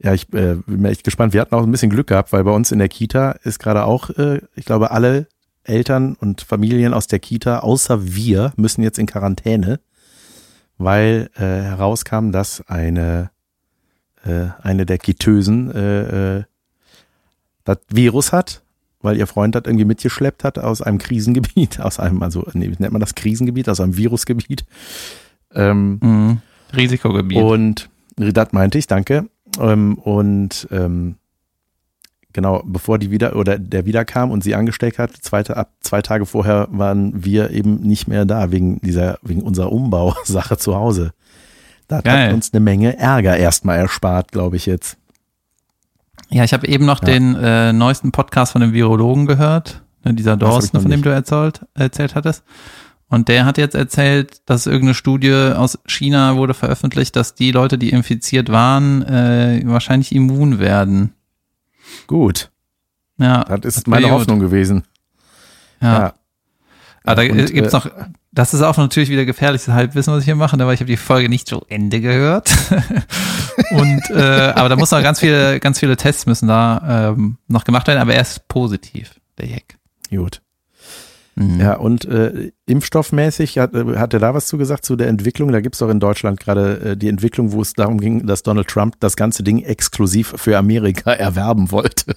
ja, ich äh, bin mir echt gespannt. Wir hatten auch ein bisschen Glück gehabt, weil bei uns in der Kita ist gerade auch, äh, ich glaube, alle Eltern und Familien aus der Kita, außer wir, müssen jetzt in Quarantäne, weil äh, herauskam, dass eine äh, eine der Kitösen äh, äh, das Virus hat, weil ihr Freund das irgendwie mitgeschleppt hat aus einem Krisengebiet, aus einem, also, nee, wie nennt man das Krisengebiet, aus einem Virusgebiet. Ähm, Mhm. Risikogebiet. und das meinte ich, danke. Ähm, und ähm, genau, bevor die wieder oder der wiederkam und sie angesteckt hat, zweite, ab zwei Tage vorher waren wir eben nicht mehr da wegen dieser, wegen unserer Umbausache zu Hause. Geil. hat uns eine Menge Ärger erstmal erspart, glaube ich jetzt. Ja, ich habe eben noch Ja. den äh, neuesten Podcast von dem Virologen gehört, ne, dieser Dorsten, von dem nicht. du erzählt, erzählt hattest. Und der hat jetzt erzählt, dass irgendeine Studie aus China wurde veröffentlicht, dass die Leute, die infiziert waren, äh, wahrscheinlich immun werden. Gut, Ja, das ist das meine gut. Hoffnung gewesen. Ja. Aber da Und, gibt's äh, noch, das ist auch natürlich wieder gefährliches Halbwissen, was ich hier mache, weil ich habe die Folge nicht zu Ende gehört. Und äh, aber da muss noch ganz viele, ganz viele Tests müssen da ähm, noch gemacht werden, aber er ist positiv, der Jack. Gut. Mhm. Ja, und äh, impfstoffmäßig, hat, äh, hat er da was zu gesagt zu der Entwicklung? Da gibt es doch in Deutschland gerade äh, die Entwicklung, wo es darum ging, dass Donald Trump das ganze Ding exklusiv für Amerika erwerben wollte.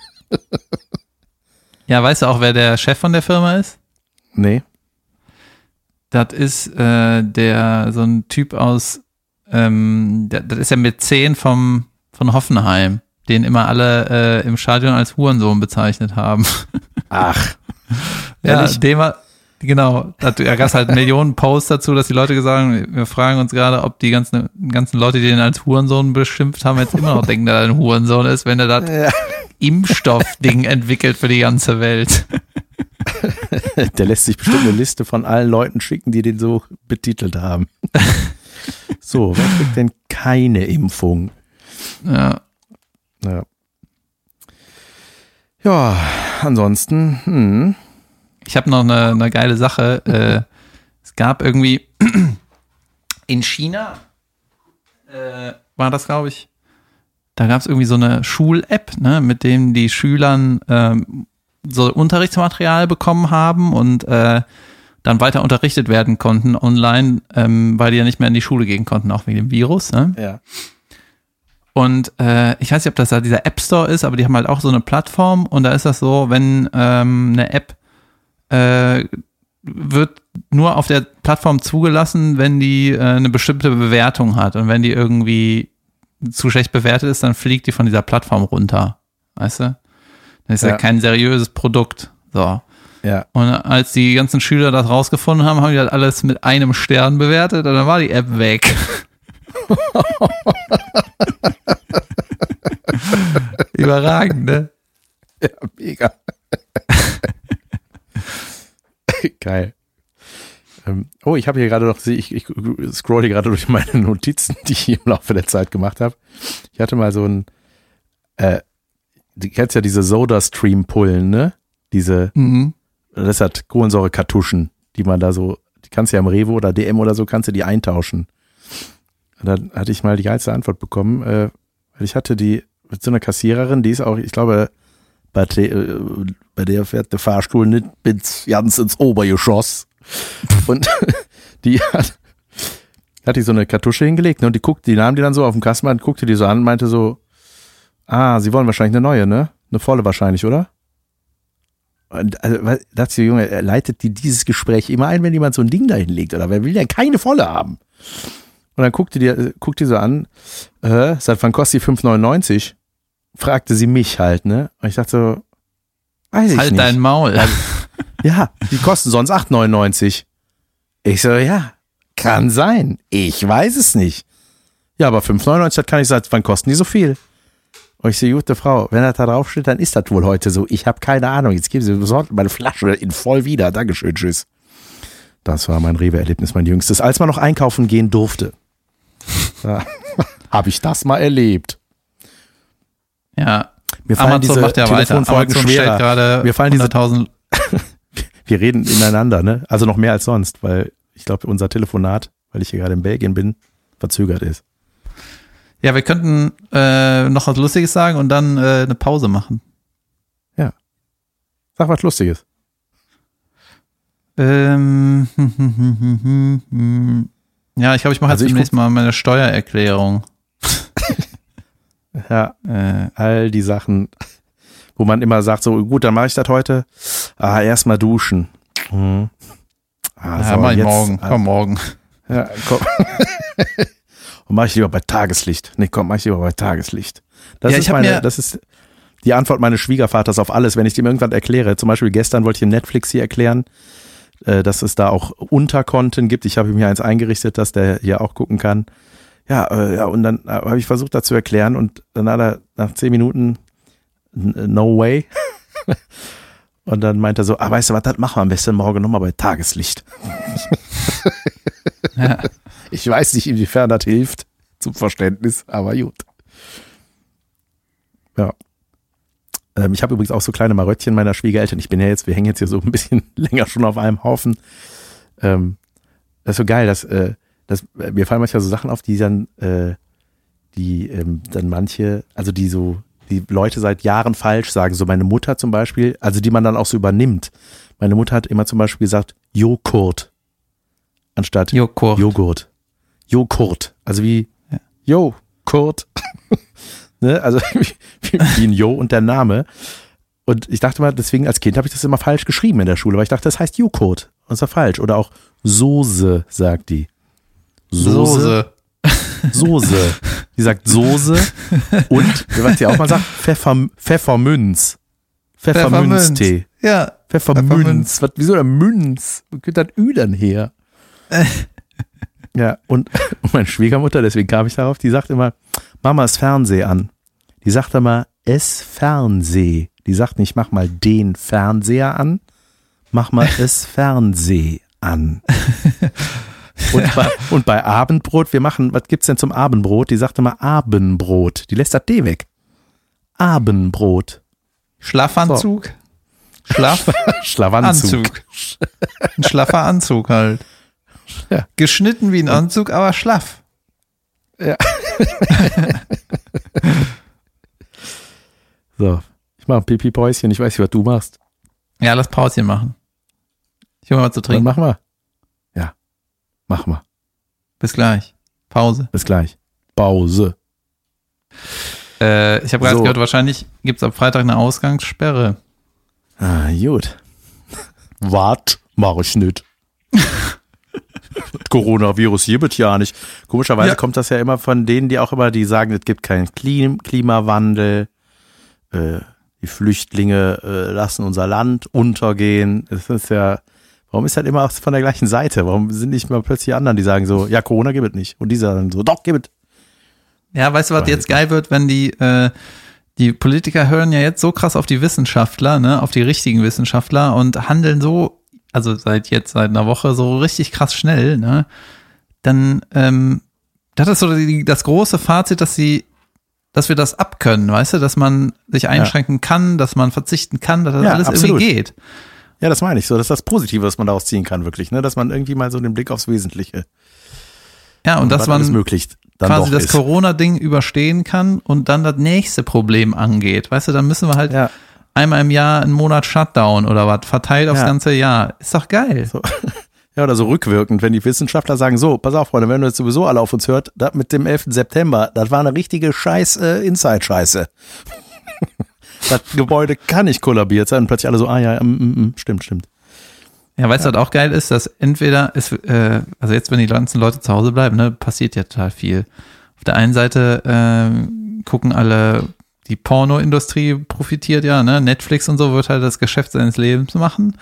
Ja, weißt du auch, wer der Chef von der Firma ist? Nee. Das ist äh, der so ein Typ aus, ähm, der, das ist ja mit 10 vom von Hoffenheim, den immer alle äh, im Stadion als Hurensohn bezeichnet haben. Ach, Ja, war, genau, da da gab es halt Millionen Posts dazu, dass die Leute gesagt haben, wir fragen uns gerade, ob die ganzen, ganzen Leute, die den als Hurensohn beschimpft haben, jetzt immer noch denken, dass er ein Hurensohn ist, wenn er das Ja. Impfstoffding entwickelt für die ganze Welt. der lässt sich bestimmt eine Liste von allen Leuten schicken, die den so betitelt haben. so, wer kriegt denn keine Impfung? Ja. Ja. Ja, ansonsten, hm, Ich habe noch eine, eine geile Sache. Äh, es gab irgendwie in China, äh, war das, glaube ich, da gab es irgendwie so eine Schul-App, ne, mit dem die Schülern ähm, so Unterrichtsmaterial bekommen haben und äh, dann weiter unterrichtet werden konnten online, ähm, weil die ja nicht mehr in die Schule gehen konnten, auch wegen dem Virus. Ne? ja. Und äh, ich weiß nicht, ob das da dieser App Store ist, aber die haben halt auch so eine Plattform und da ist das so, wenn ähm, eine App äh, wird nur auf der Plattform zugelassen, wenn die äh, eine bestimmte Bewertung hat und wenn die irgendwie zu schlecht bewertet ist, dann fliegt die von dieser Plattform runter, weißt du? Das ist ja, Ja. kein seriöses Produkt. So. Ja, Und als die ganzen Schüler das rausgefunden haben, haben die halt alles mit einem Stern bewertet und dann war die App weg. Überragend, ne? ja mega. Geil. Ähm, oh, ich habe hier gerade noch, ich, ich scroll hier gerade durch meine Notizen, die ich im Laufe der Zeit gemacht habe. Ich hatte mal so ein, äh, du kennst ja diese Soda-Stream-Pullen, ne? Diese, Mhm. das hat Kohlensäure-Kartuschen, die man da so, die kannst du ja im Revo oder DM oder so, kannst du die eintauschen. Und dann hatte ich mal die geilste Antwort bekommen, äh, weil ich hatte die mit so einer Kassiererin, die ist auch, ich glaube, bei, der, äh, bei der fährt der Fahrstuhl nicht bis ganz ins Obergeschoss. Und die hat, hat die so eine Kartusche hingelegt ne, und die guckt, die nahm die dann so auf dem Kassenband, guckte die so an und meinte so, ah, sie wollen wahrscheinlich eine neue, ne? Eine volle wahrscheinlich, oder? Und also, dachte ich, Junge, er leitet die dieses Gespräch immer ein, wenn jemand so ein Ding da hinlegt, oder wer will denn keine volle haben? Und dann guckte die, äh, guckt die so an, äh, seit wann kostet die 5,99? Fragte sie mich halt, ne? Und ich dachte so, weiß ich Halt nicht. dein Maul. Ja, die kosten sonst 8,99. Ich so, ja, kann sein. Ich weiß es nicht. Ja, aber 5,99, das kann ich sagen, wann kosten die so viel? Und ich so, gute Frau, wenn das da drauf steht, dann ist das wohl heute so. Ich habe keine Ahnung. Jetzt geben Sie besorgt meine Flasche in voll wieder. Dankeschön, tschüss. Das war mein Rewe-Erlebnis, mein jüngstes, als man noch einkaufen gehen durfte. Ja, habe ich das mal erlebt. Ja. Mir fallen Amazon diese macht ja. Telefonfolgen schwerer. gerade Mir fallen diese 100.000 wir reden ineinander, ne? Also noch mehr als sonst, weil ich glaube, unser Telefonat, weil ich hier gerade in Belgien bin, verzögert ist. Ja, wir könnten äh, noch was Lustiges sagen und dann äh, eine Pause machen. Sag was Lustiges. Ähm, ja, ich glaube, ich mache Also jetzt demnächst mal meine Steuererklärung. Ja, Äh, all die Sachen, wo man immer sagt, so gut, dann mache ich das heute. Ah, erstmal duschen. Mhm. Ah, ja, so, mach ich jetzt- morgen. Komm, morgen. Ja, komm. Und mache ich lieber bei Tageslicht. Nee, komm, mach ich lieber bei Tageslicht. Das Ja, ist meine, das ist, die Antwort meines Schwiegervaters auf alles, wenn ich dem irgendwann erkläre. Zum Beispiel gestern wollte ich ihm Netflix hier erklären, äh, dass es da auch Unterkonten gibt. Ich habe ihm hier eins eingerichtet, dass der hier auch gucken kann. Ja, äh, ja und dann äh, habe ich versucht, da zu erklären und dann hat er nach zehn Minuten no way. und dann meint er so, ah, weißt du was, das machen wir am besten morgen nochmal bei Tageslicht. Ja. Ich weiß nicht, inwiefern das hilft zum Verständnis, aber gut. Ja. Ähm, ich habe übrigens auch so kleine Maröttchen meiner Schwiegereltern. Ich bin ja jetzt, wir hängen jetzt hier so ein bisschen länger schon auf einem Haufen. Ähm, das ist so geil, dass, äh, dass äh, mir fallen manchmal so Sachen auf, die dann, äh, die ähm, dann manche, also die so, die Leute seit Jahren falsch sagen. So meine Mutter zum Beispiel, also die man dann auch so übernimmt. Meine Mutter hat immer zum Beispiel gesagt Joghurt anstatt Joghurt. Joghurt. Joghurt. Also wie. Jo, Kurt. ne? Also wie, ein Jo und der Name. Und ich dachte mal, deswegen als Kind habe ich das immer falsch geschrieben in der Schule, weil ich dachte, das heißt Joghurt. Und das war falsch. Oder auch Soße, sagt die. Soße. Soße. Die sagt Soße und, was sie auch mal sagt, Pfeffer, Pfeffermünz. Pfeffermünztee. Ja. Pfeffermünz. Pfeffermünz. Was, wieso der Münz? Wo kommt das Ü dann her? ja, und, und meine Schwiegermutter, deswegen kam ich darauf, die sagt immer, Mamas Fernseh an. Die sagt immer, es Fernseh. Die sagt nicht, mach mal den Fernseher an, mach mal es Fernseh an. Und, bei, und bei Abendbrot, wir machen, was gibt's denn zum Abendbrot? Die sagt immer Abendbrot. Die lässt das D weg. Abendbrot. Schlafanzug. Schlaff. Schlafanzug. Anzug. Ein schlaffer Anzug halt. Ja. Geschnitten wie ein Anzug, aber schlaff. So, ich mache ein Pipi-Päuschen. Ich weiß nicht, was du machst. Ja, lass Pauschen machen. Ich hol mal was zu Dann trinken. mach mal. Ja, mach mal. Bis gleich. Pause. Bis gleich. Pause. Äh, ich habe gerade So. gehört, wahrscheinlich gibt's ab Freitag eine Ausgangssperre. Ah, gut. Wart, mach ich nicht. Coronavirus hier wird ja nicht. Komischerweise Ja. kommt das ja immer von denen, die auch immer, die sagen, es gibt keinen Klim Klimawandel, äh, die Flüchtlinge äh, lassen unser Land untergehen. Es ist ja, warum ist das immer von der gleichen Seite? Warum sind nicht mal plötzlich anderen, die sagen so, ja, Corona gibt es nicht. Und die sagen so, doch, gibt es. Ja, weißt du, was jetzt geil wird, wenn die, äh, die Politiker hören ja jetzt so krass auf die Wissenschaftler, ne, auf die richtigen Wissenschaftler und handeln so, also seit jetzt, seit einer Woche so richtig krass schnell, ne, dann, ähm, das ist so die, das große Fazit, dass sie, dass wir das abkönnen, weißt du, dass man sich einschränken kann, dass man verzichten kann, dass das Ja, alles absolut. irgendwie geht. Ja, das meine ich so. Das ist das Positive, was man daraus ziehen kann, wirklich, ne? Dass man irgendwie mal so den Blick aufs Wesentliche Ja, und dass was alles man möglich dann quasi das. Corona-Ding überstehen kann und dann das nächste Problem angeht. Weißt du, dann müssen wir halt Ja. einmal im Jahr einen Monat Shutdown oder was, verteilt aufs Ja. ganze Jahr. Ist doch geil. So. Ja, oder so rückwirkend, wenn die Wissenschaftler sagen, so, pass auf, Freunde, wenn du jetzt sowieso alle auf uns hört, das mit dem 11. September, das war eine richtige Scheiß äh, Inside-Scheiße. das Gebäude kann nicht kollabiert sein und plötzlich alle so, ah ja, mm, mm, mm, stimmt, stimmt. Ja, weißt du, was auch geil ist, dass entweder ist, äh, also jetzt, wenn die ganzen Leute zu Hause bleiben, ne, passiert ja total viel. Auf der einen Seite ähm, gucken alle, die Pornoindustrie profitiert ja, ne? Netflix und so wird halt das Geschäft seines Lebens machen.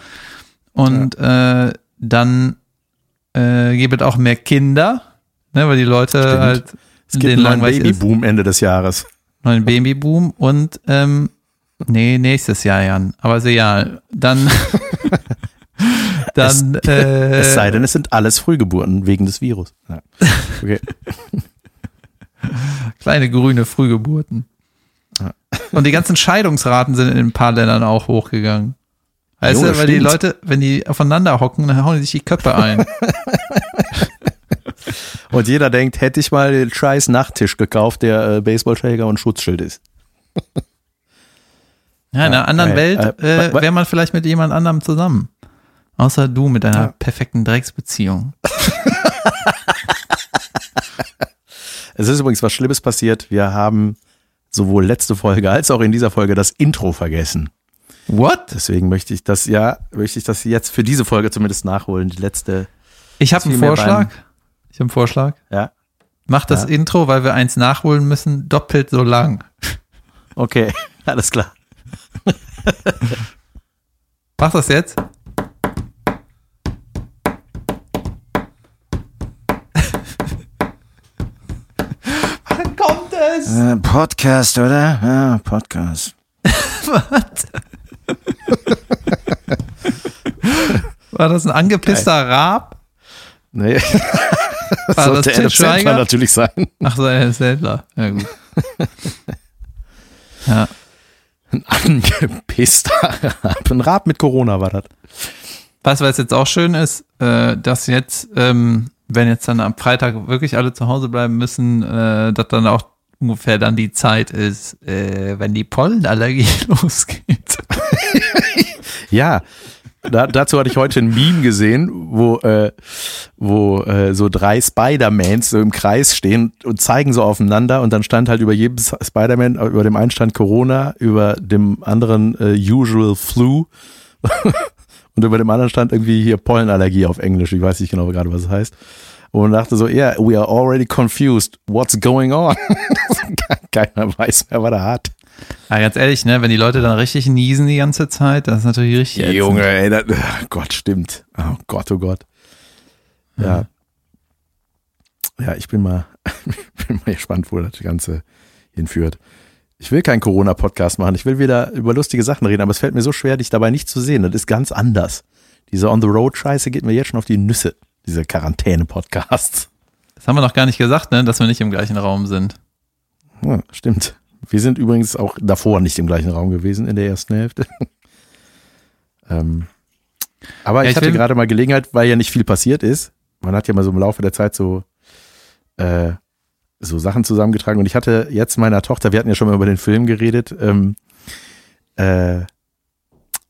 Und äh, dann äh, gibt es auch mehr Kinder, ne, weil die Leute Stimmt. halt Es gibt einen denen neuen. Babyboom Ende des Jahres. neuen Babyboom und ähm, nee, nächstes Jahr, Jan. Aber ist egal. Dann dann äh, es sei denn, es sind alles Frühgeburten wegen des Virus. Ja. Okay. kleine grüne Frühgeburten. Und die ganzen Scheidungsraten sind in ein paar Ländern auch hochgegangen. Weißt Jo, du, weil die stimmt. Leute, wenn die aufeinander hocken, dann hauen die sich die Köpfe ein. Und jeder denkt, hätte ich mal den scheiß Nachttisch gekauft, der äh, Baseballschläger und Schutzschild ist. Ja, in einer anderen äh, Welt äh, äh, wäre man vielleicht mit jemand anderem zusammen. Außer du mit deiner Ja. perfekten Drecksbeziehung. Es ist übrigens was Schlimmes passiert. Wir haben sowohl letzte Folge als auch in dieser Folge das Intro vergessen. What? Deswegen möchte ich das, ja, möchte ich das jetzt für diese Folge zumindest nachholen. Die letzte, Ich habe einen Vorschlag. Ich habe einen Vorschlag. ja. Mach das Ja. Intro, weil wir eins nachholen müssen, doppelt so lang. Okay. Alles klar. Mach das jetzt. Wann kommt es? Äh, Podcast, oder? Ja, Podcast. Was? War das ein angepisster Rab? Nee. War Sollte das Sandler Schweiger? natürlich sein. Ach so, er ist Sandler. Ja, gut. Ja. Ein angepisster Rab. Ein Rab mit Corona war das. Weißt du, was jetzt auch schön ist, äh, dass jetzt, ähm, wenn jetzt dann am Freitag wirklich alle zu Hause bleiben müssen, äh, dass dann auch ungefähr dann die Zeit ist, äh, wenn die Pollenallergie losgeht. Ja, da, dazu hatte ich heute ein Meme gesehen, wo, äh, wo äh, so drei Spider-Mans so im Kreis stehen und zeigen so aufeinander und dann stand halt über jedem Spider-Man, über dem einen stand Corona, über dem anderen äh, Usual Flu und über dem anderen stand irgendwie hier Pollenallergie auf Englisch. Ich weiß nicht genau gerade, was es heißt. Und dachte so, yeah, we are already confused. What's going on? Keiner weiß mehr, was er hat. Ja, ganz ehrlich, ne, wenn die Leute dann richtig niesen die ganze Zeit, das ist natürlich richtig. ätzend. Junge, ey, das, oh Gott, stimmt. Oh Gott, oh Gott. Ja. Ja, ich bin mal, bin mal gespannt, wo das Ganze hinführt. Ich will keinen Corona-Podcast machen. Ich will wieder über lustige Sachen reden, aber es fällt mir so schwer, dich dabei nicht zu sehen. Das ist ganz anders. Diese On-the-Road-Scheiße geht mir jetzt schon auf die Nüsse. Diese Quarantäne-Podcasts. Das haben wir noch gar nicht gesagt, ne, dass wir nicht im gleichen Raum sind. Ja, stimmt. Wir sind übrigens auch davor nicht im gleichen Raum gewesen in der ersten Hälfte. ähm, aber Ja, ich, ich hatte gerade mal Gelegenheit, weil ja nicht viel passiert ist. Man hat ja mal so im Laufe der Zeit so, äh, so Sachen zusammengetragen. Und ich hatte jetzt meiner Tochter, wir hatten ja schon mal über den Film geredet, ähm, äh,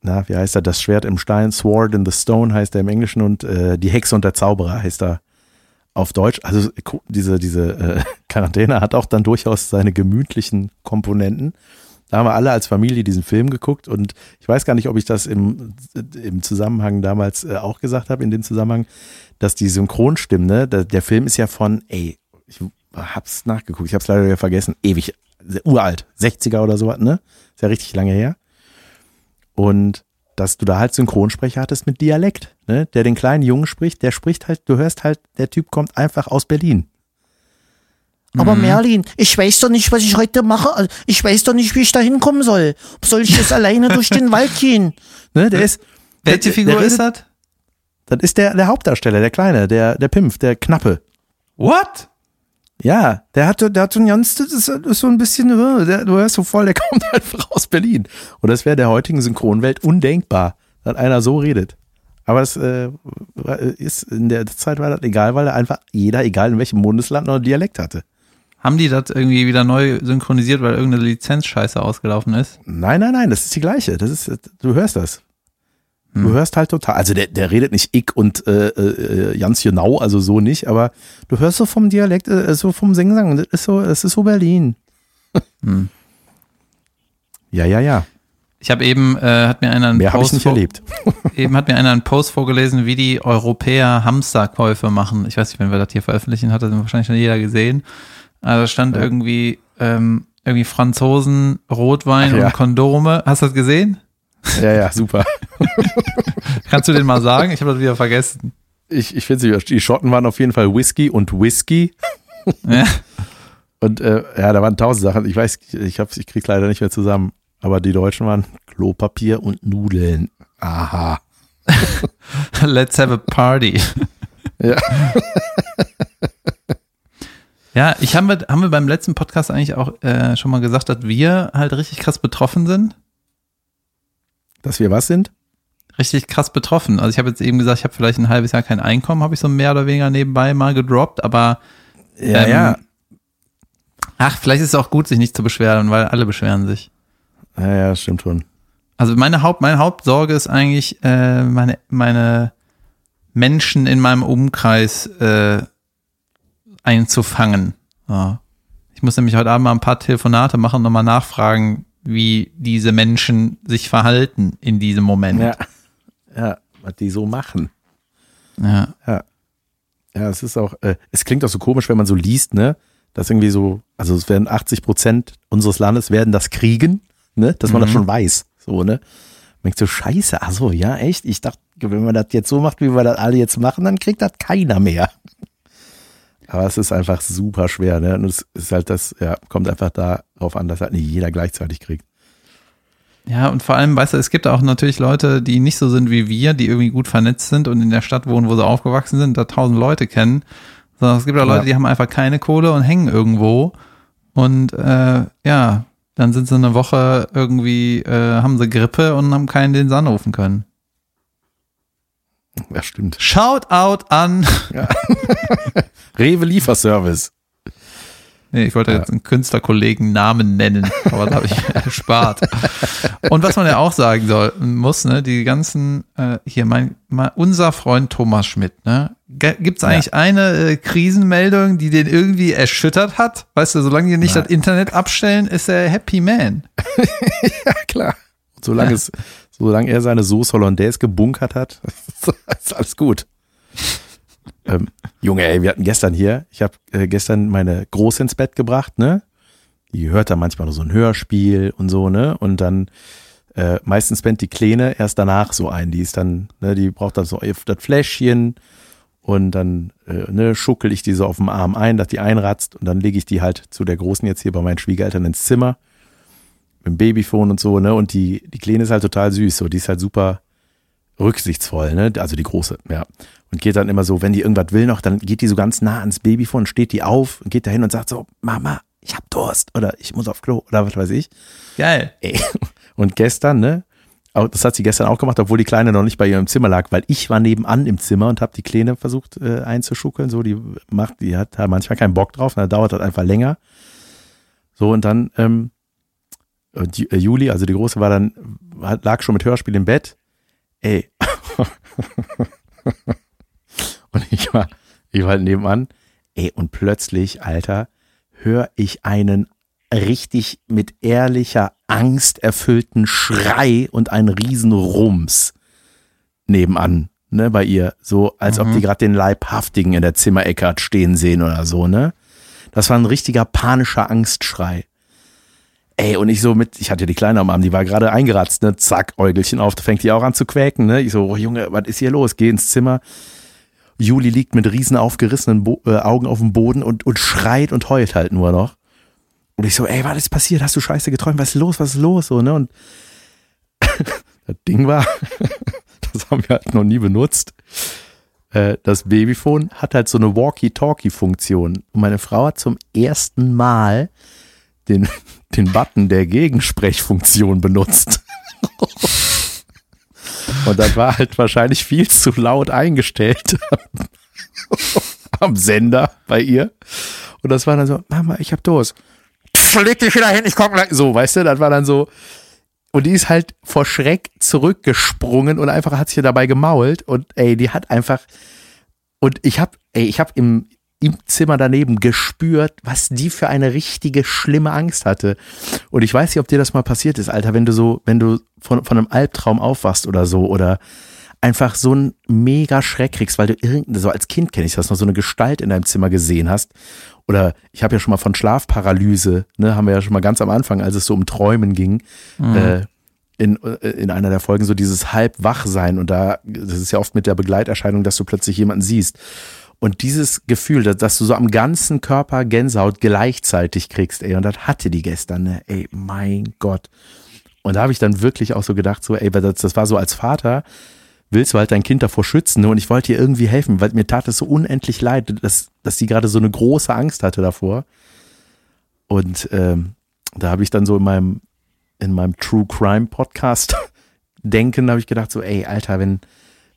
na, wie heißt er? Das Schwert im Stein, Sword in the Stone heißt er im Englischen und äh, die Hexe und der Zauberer heißt er auf Deutsch. Also diese, diese äh, Quarantäne hat auch dann durchaus seine gemütlichen Komponenten. Da haben wir alle als Familie diesen Film geguckt und ich weiß gar nicht, ob ich das im, im Zusammenhang damals äh, auch gesagt habe, in dem Zusammenhang, dass die Synchronstimmen, ne, der, der Film ist ja von, ey, ich hab's nachgeguckt, ich hab's leider wieder vergessen, ewig, uralt, 60er oder sowas, ne? Ist ja richtig lange her. Und dass du da halt Synchronsprecher hattest mit Dialekt, ne? Der den kleinen Jungen spricht, der spricht halt, du hörst halt, der Typ kommt einfach aus Berlin. Aber Merlin, ich weiß doch nicht, was ich heute mache. Also, Ich weiß doch nicht, wie ich da hinkommen soll. Soll ich jetzt alleine durch den Wald gehen? Ne? Der ist. Welche der, Figur der ist das? Das ist der, der Hauptdarsteller, der Kleine, der, der Pimpf, der Knappe. What? Ja, der hatte, der hat so ein ganz, das ist, so ein bisschen, äh, der, du hörst so voll, der kommt einfach aus Berlin. Und das wäre der heutigen Synchronwelt undenkbar, dass einer so redet. Aber es äh, ist, in der Zeit war das egal, weil er einfach jeder, egal in welchem Bundesland, noch einen Dialekt hatte. Haben die das irgendwie wieder neu synchronisiert, weil irgendeine Lizenzscheiße ausgelaufen ist? Nein, nein, nein, das ist die gleiche. Das ist, du hörst das. Du hörst halt total. Also der, der redet nicht ich und äh, äh, ganz genau, also so nicht, aber du hörst so vom Dialekt, äh, so vom Singsang. Das ist so, das ist so Berlin. Hm. Ja, ja, ja. Ich habe eben, äh, hat mir einer einen Mehr habe ich Post nicht erlebt. Eben hat mir einer einen Post vorgelesen, wie die Europäer Hamsterkäufe machen. Ich weiß nicht, wenn wir das hier veröffentlichen, hat das wahrscheinlich schon jeder gesehen. Also da stand Ja. irgendwie, ähm, irgendwie Franzosen, Rotwein Ach ja. und Kondome. Hast du das gesehen? Ja, ja, super. Kannst du den mal sagen? Ich habe das wieder vergessen. Ich, ich finde, die Schotten waren auf jeden Fall Whisky und Whisky. Ja. Und äh, ja, da waren tausend Sachen. Ich weiß, ich, hab's, ich krieg's leider nicht mehr zusammen. Aber die Deutschen waren Klopapier und Nudeln. Aha. Let's have a party. Ja. Ja, ich haben wir, haben wir beim letzten Podcast eigentlich auch äh, schon mal gesagt, dass wir halt richtig krass betroffen sind. Dass wir was sind? Richtig krass betroffen. Also ich habe jetzt eben gesagt, ich habe vielleicht ein halbes Jahr kein Einkommen, habe ich so mehr oder weniger nebenbei mal gedroppt, aber Ja, Ähm, ja. ach, vielleicht ist es auch gut, sich nicht zu beschweren, weil alle beschweren sich. Ja, ja, das stimmt schon. Also meine Haupt, meine Hauptsorge ist eigentlich, äh, meine, meine Menschen in meinem Umkreis äh, einzufangen. Ja. Ich muss nämlich heute Abend mal ein paar Telefonate machen und nochmal nachfragen, wie diese Menschen sich verhalten in diesem Moment. Ja. Ja, was die so machen. ja. Ja, es ist auch, äh, es klingt auch so komisch, wenn man so liest, ne? Dass irgendwie so, also es werden 80 Prozent unseres Landes werden das kriegen, ne? Dass man das Mhm. schon weiß. So, ne? Man denkt so, scheiße, ach so, ja, echt? Ich dachte, wenn man das jetzt so macht, wie wir das alle jetzt machen, dann kriegt das keiner mehr. Aber es ist einfach super schwer, ne? Und es ist halt das, ja, kommt einfach darauf an, dass halt nicht jeder gleichzeitig kriegt. Ja, und vor allem, weißt du, es gibt auch natürlich Leute, die nicht so sind wie wir, die irgendwie gut vernetzt sind und in der Stadt wohnen, wo sie aufgewachsen sind, da tausend Leute kennen. Sondern es gibt auch Leute, Ja. die haben einfach keine Kohle und hängen irgendwo. Und äh, ja, dann sind sie eine Woche irgendwie, äh, haben sie Grippe und haben keinen, den sie anrufen können. Ja, stimmt. Shout out an. Rewe Lieferservice. Nee, ich wollte Ja. jetzt einen Künstlerkollegen Namen nennen, aber da habe ich mir erspart. Und was man ja auch sagen soll, muss, ne, die ganzen, äh, hier mein, mein unser Freund Thomas Schmidt, ne? Gibt es eigentlich eine äh, Krisenmeldung, die den irgendwie erschüttert hat? Weißt du, solange die nicht Nein. das Internet abstellen, ist er Happy Man. Ja, klar. Und solange, Ja. es, solange er seine Sauce Hollandaise gebunkert hat, ist alles gut. Ähm, Junge, ey, wir hatten gestern hier, ich habe äh, gestern meine Große ins Bett gebracht, ne? Die hört dann manchmal so ein Hörspiel und so, ne? Und dann äh, meistens pennt die Kleine erst danach so ein. Die ist dann, ne, die braucht dann so das Fläschchen und dann äh, ne, schuckel ich die so auf dem Arm ein, dass die einratzt und dann lege ich die halt zu der Großen jetzt hier bei meinen Schwiegereltern ins Zimmer mit dem Babyphone und so, ne? Und die, die Kleine ist halt total süß, so, die ist halt super rücksichtsvoll, ne? Also die Große, ja. Und geht dann immer so, wenn die irgendwas will noch, dann geht die so ganz nah ans Babyphone, steht die auf und geht dahin und sagt so, Mama, ich hab Durst oder ich muss auf Klo oder was weiß ich. Geil. Ey. Und gestern, ne? auch- Das hat sie gestern auch gemacht, obwohl die Kleine noch nicht bei ihr im Zimmer lag, weil ich war nebenan im Zimmer und habe die Kleine versucht äh, einzuschuckeln. So, die macht, die hat halt manchmal keinen Bock drauf, dann dauert das einfach länger. So, und dann, ähm, und die, äh, Juli, also die Große, war dann, lag schon mit Hörspiel im Bett. Ey. und ich war, ich war halt nebenan. Ey, und plötzlich, Alter, höre ich einen richtig mit ehrlicher Angst erfüllten Schrei und einen riesen Rums nebenan, ne, bei ihr. So, als ob Mhm. die gerade den Leibhaftigen in der Zimmerecke hat stehen sehen oder so, ne? Das war ein richtiger panischer Angstschrei. Ey, und ich so mit, ich hatte die Kleine am Arm, die war gerade eingeratzt, ne? Zack, Äugelchen auf, da fängt die auch an zu quäken, ne? Ich so, oh Junge, was ist hier los? Geh ins Zimmer. Juli liegt mit riesen aufgerissenen Bo äh, Augen auf dem Boden und, und schreit und heult halt nur noch. Und ich so, ey, was ist passiert? Hast du Scheiße geträumt? Was ist los? Was ist los? So, ne? Und das Ding war, das haben wir halt noch nie benutzt. Äh, Das Babyphone hat halt so eine Walkie-Talkie-Funktion. Und meine Frau hat zum ersten Mal den, den Button der Gegensprechfunktion benutzt. Und das war halt wahrscheinlich viel zu laut eingestellt am Sender bei ihr. Und das war dann so, Mama, ich hab Durst. Leg dich wieder hin, ich komm gleich. So, weißt du, das war dann so. Und die ist halt vor Schreck zurückgesprungen und einfach hat sich dabei gemault. Und ey, die hat einfach. Und ich hab, ey, ich hab im, im Zimmer daneben gespürt, was die für eine richtige schlimme Angst hatte. Und ich weiß nicht, ob dir das mal passiert ist, Alter, wenn du so, wenn du von, von einem Albtraum aufwachst oder so oder einfach so einen mega Schreck kriegst, weil du irgendeine, so als Kind kenne ich das noch, so eine Gestalt in deinem Zimmer gesehen hast. Oder ich habe ja schon mal von Schlafparalyse, ne, haben wir ja schon mal ganz am Anfang, als es so um Träumen ging, äh, in, äh, in einer der Folgen so dieses Halbwachsein und da, das ist ja oft mit der Begleiterscheinung, dass du plötzlich jemanden siehst. Und dieses Gefühl, dass, dass du so am ganzen Körper Gänsehaut gleichzeitig kriegst, ey, und das hatte die gestern, ne, ey, mein Gott. Und da habe ich dann wirklich auch so gedacht, so, ey, das, das war so als Vater, willst du halt dein Kind davor schützen, ne? Und ich wollte ihr irgendwie helfen, weil mir tat es so unendlich leid, dass, dass sie gerade so eine große Angst hatte davor. Und ähm, da habe ich dann so in meinem, in meinem True Crime Podcast denken, habe ich gedacht, so, ey, Alter, wenn,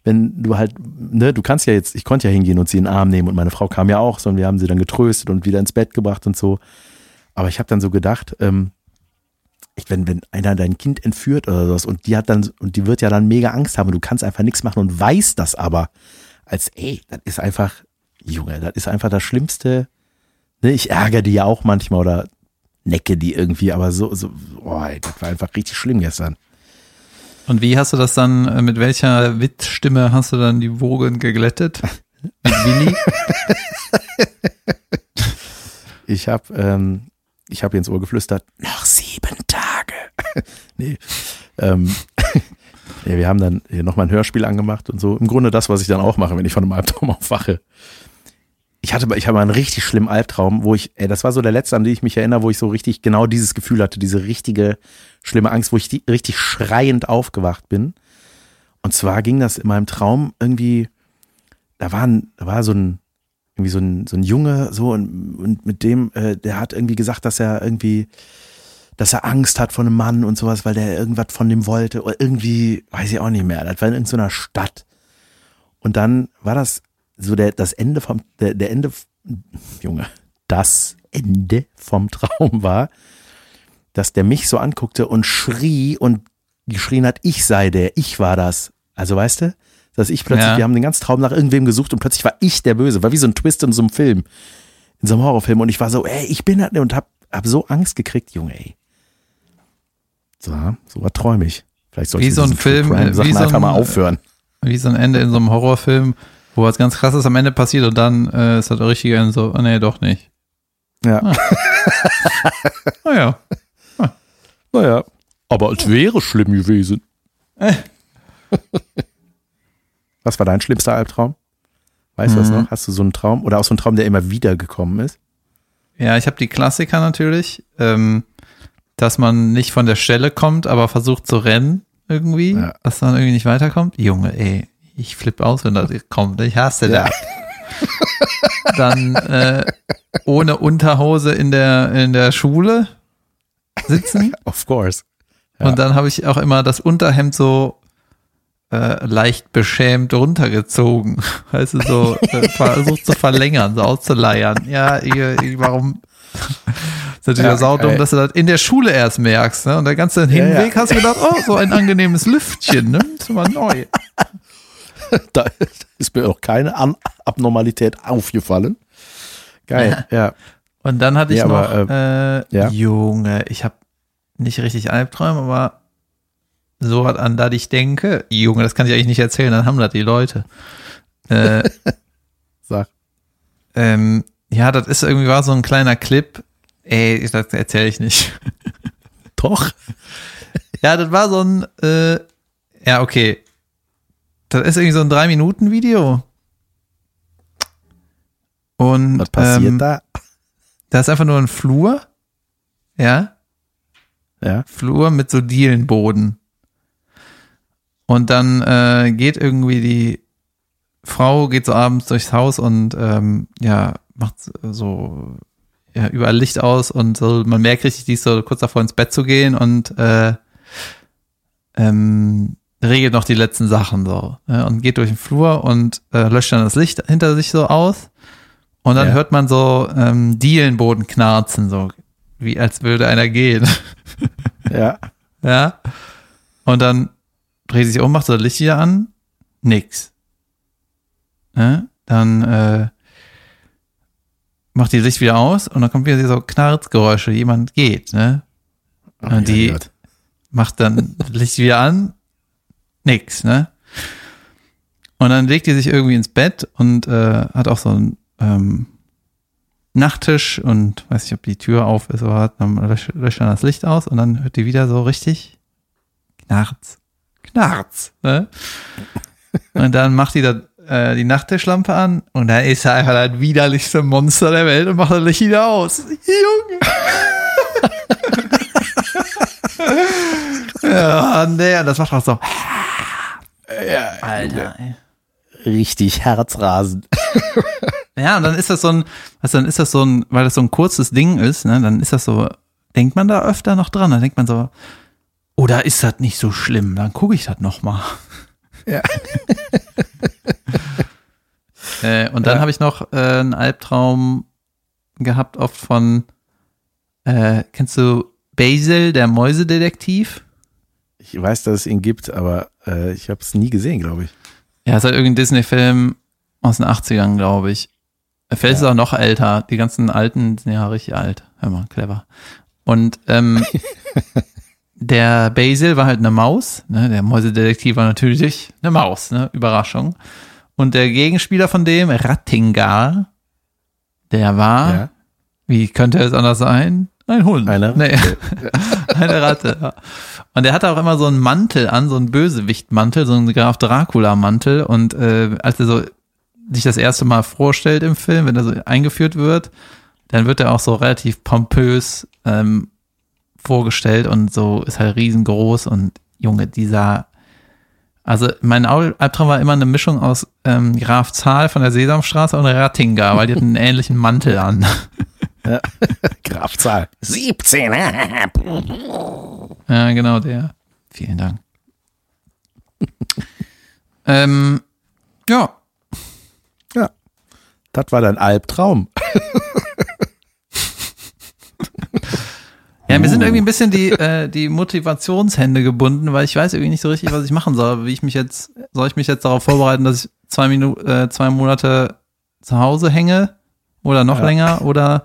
wenn du halt, ne, du kannst ja jetzt, ich konnte ja hingehen und sie in den Arm nehmen und meine Frau kam ja auch, sondern wir haben sie dann getröstet und wieder ins Bett gebracht und so. Aber ich habe dann so gedacht, ähm, ich, wenn, wenn einer dein Kind entführt oder sowas und die hat dann, und die wird ja dann mega Angst haben, du kannst einfach nichts machen und weißt das aber, als, ey, das ist einfach, Junge, das ist einfach das Schlimmste. Ne, ich ärgere die ja auch manchmal oder necke die irgendwie, aber so, so, boah, das war einfach richtig schlimm gestern. Und wie hast du das dann, äh, mit welcher Wittstimme hast du dann die Wogen geglättet? Mit Willi? Ich habe ähm, ich hab ihr ins Ohr geflüstert, noch sieben Tage. nee. Ähm, ja, wir haben dann hier nochmal ein Hörspiel angemacht und so. Im Grunde das, was ich dann auch mache, wenn ich von einem Albtraum aufwache. Ich hatte, ich habe einen richtig schlimmen Albtraum, wo ich, ey, das war so der letzte, an den ich mich erinnere, wo ich so richtig genau dieses Gefühl hatte, diese richtige schlimme Angst, wo ich die, richtig schreiend aufgewacht bin. Und zwar ging das in meinem Traum irgendwie, da war, ein, da war so ein, irgendwie so ein, so ein Junge, so, und, und mit dem, äh, der hat irgendwie gesagt, dass er irgendwie, dass er Angst hat vor einem Mann und sowas, weil der irgendwas von dem wollte. Oder irgendwie, weiß ich auch nicht mehr. Das war in irgendeiner Stadt. Und dann war das so der, das Ende vom, der, der Ende, Junge, das Ende vom Traum war, dass der mich so anguckte und schrie und geschrien hat, ich sei der, ich war das. Also weißt du, dass ich plötzlich, Ja. wir haben den ganzen Traum nach irgendwem gesucht und plötzlich war ich der Böse. War wie so ein Twist in so einem Film, in so einem Horrorfilm. Und ich war so, ey, ich bin das und hab, hab so Angst gekriegt, Junge, ey. So, so was träume ich. Vielleicht sollte Wie ich so ein Film, Crime äh, Sachen wie so einfach ein- mal aufhören. Wie so ein Ende in so einem Horrorfilm, wo was ganz krasses am Ende passiert und dann äh, ist das der richtige Ende so, oh, nee, doch nicht. Ja. Naja. Naja. Aber es wäre schlimm gewesen. Äh. Was war dein schlimmster Albtraum? Weißt du das Mhm. noch? Hast du so einen Traum? Oder auch so einen Traum, der immer wieder gekommen ist? Ja, ich habe die Klassiker natürlich, ähm, dass man nicht von der Stelle kommt, aber versucht zu rennen irgendwie, Ja. dass man irgendwie nicht weiterkommt. Junge, ey, ich flippe aus, wenn das kommt. Ich hasse Ja. das. Dann äh, ohne Unterhose in der in der Schule sitzen Of course. Ja. und dann habe ich auch immer das Unterhemd so äh, leicht beschämt runtergezogen. Weißt du, so äh, versucht zu verlängern, so auszuleiern. Ja, ihr, ihr, warum? ist natürlich Ja, auch saudumm, geil. dass du das in der Schule erst merkst. Ne? Und der ganze Ja, Hinweg ja. hast du gedacht, oh, so ein angenehmes Lüftchen, ne? Das ist mal neu. Da ist mir auch keine An Abnormalität aufgefallen. Geil, ja. Und dann hatte ich Ja, noch, aber, äh, ja. Junge, ich habe nicht richtig Albträume, aber so was an das ich denke, Junge, das kann ich eigentlich nicht erzählen, dann haben das die Leute. Äh, Sag. ähm, ja, das ist irgendwie war so ein kleiner Clip. Ey, das erzähle ich nicht. Doch. Ja, das war so ein, äh, ja, okay. Das ist irgendwie so ein Drei-Minuten-Video. Und Was passiert ähm, da? da ist einfach nur ein Flur. Ja, Ja. Flur mit so Dielenboden. Und dann äh, geht irgendwie die Frau, geht so abends durchs Haus und ähm, ja, macht so ja, überall Licht aus und so, man merkt richtig, die ist so kurz davor ins Bett zu gehen und äh, ähm, regelt noch die letzten Sachen so ne, und geht durch den Flur und äh, löscht dann das Licht hinter sich so aus und dann Ja. hört man so ähm, Dielenboden knarzen, so wie als würde einer gehen. Ja. Ja. Und dann dreht sie sich um, macht so das Licht wieder an. Nix. Ne? Dann äh, macht die Licht wieder aus und dann kommt wieder so Knarzgeräusche. Jemand geht, ne? Ach, Und die- Gott. Macht dann das Licht wieder an. Nix, ne? Und dann legt die sich irgendwie ins Bett und äh, hat auch so einen ähm, Nachttisch und weiß nicht, ob die Tür auf ist oder hat, dann löscht, löscht dann das Licht aus und dann hört die wieder so richtig Knarz. Knarz, ne? Und dann macht die da äh, die Nachttischlampe an und dann ist er einfach das widerlichste Monster der Welt und macht das Licht wieder aus. Junge! ja, nee, das macht auch so. Alter, ey. Richtig herzrasend. Ja, und dann ist das so ein, also dann ist das so ein, weil das so ein kurzes Ding ist, ne, dann ist das so, denkt man da öfter noch dran, dann denkt man so, oder ist das nicht so schlimm, dann gucke ich das nochmal. Ja. äh, und dann Ja. habe ich noch äh, einen Albtraum gehabt, oft von, äh, kennst du Basil, der Mäusedetektiv? Ich weiß, dass es ihn gibt, aber äh, ich habe es nie gesehen, glaube ich. Ja, ist halt irgendein Disney-Film aus den 80ern, glaube ich. Vielleicht ist er auch noch älter. Die ganzen alten sind ja richtig alt. Hör mal, clever. Und ähm, der Basil war halt eine Maus. Ne? Der Mäusedetektiv war natürlich eine Maus. Ne? Überraschung. Und der Gegenspieler von dem, Rattingar, der war, Ja. wie könnte es anders sein? Ein Hund. Eine Nee. Eine Ratte. Ja. Und er hatte auch immer so einen Mantel an, so einen Bösewichtmantel, so einen Graf Dracula-Mantel. Und äh, als er so sich das erste Mal vorstellt im Film, wenn er so eingeführt wird, dann wird er auch so relativ pompös ähm, vorgestellt und so ist halt riesengroß und Junge, dieser also mein Al- Albtraum war immer eine Mischung aus ähm, Graf Zahl von der Sesamstraße und Rattinger, weil die hatten einen ähnlichen Mantel an. Graf Zahl. 17. Ja, genau der. Vielen Dank. ähm, ja, Ja. Das war dein Albtraum. Ja, mir sind irgendwie ein bisschen die, äh, die Motivationshände gebunden, weil ich weiß irgendwie nicht so richtig, was ich machen soll. Wie ich mich jetzt, soll ich mich jetzt darauf vorbereiten, dass ich zwei Minuten, äh, zwei Monate zu Hause hänge oder noch Ja. länger oder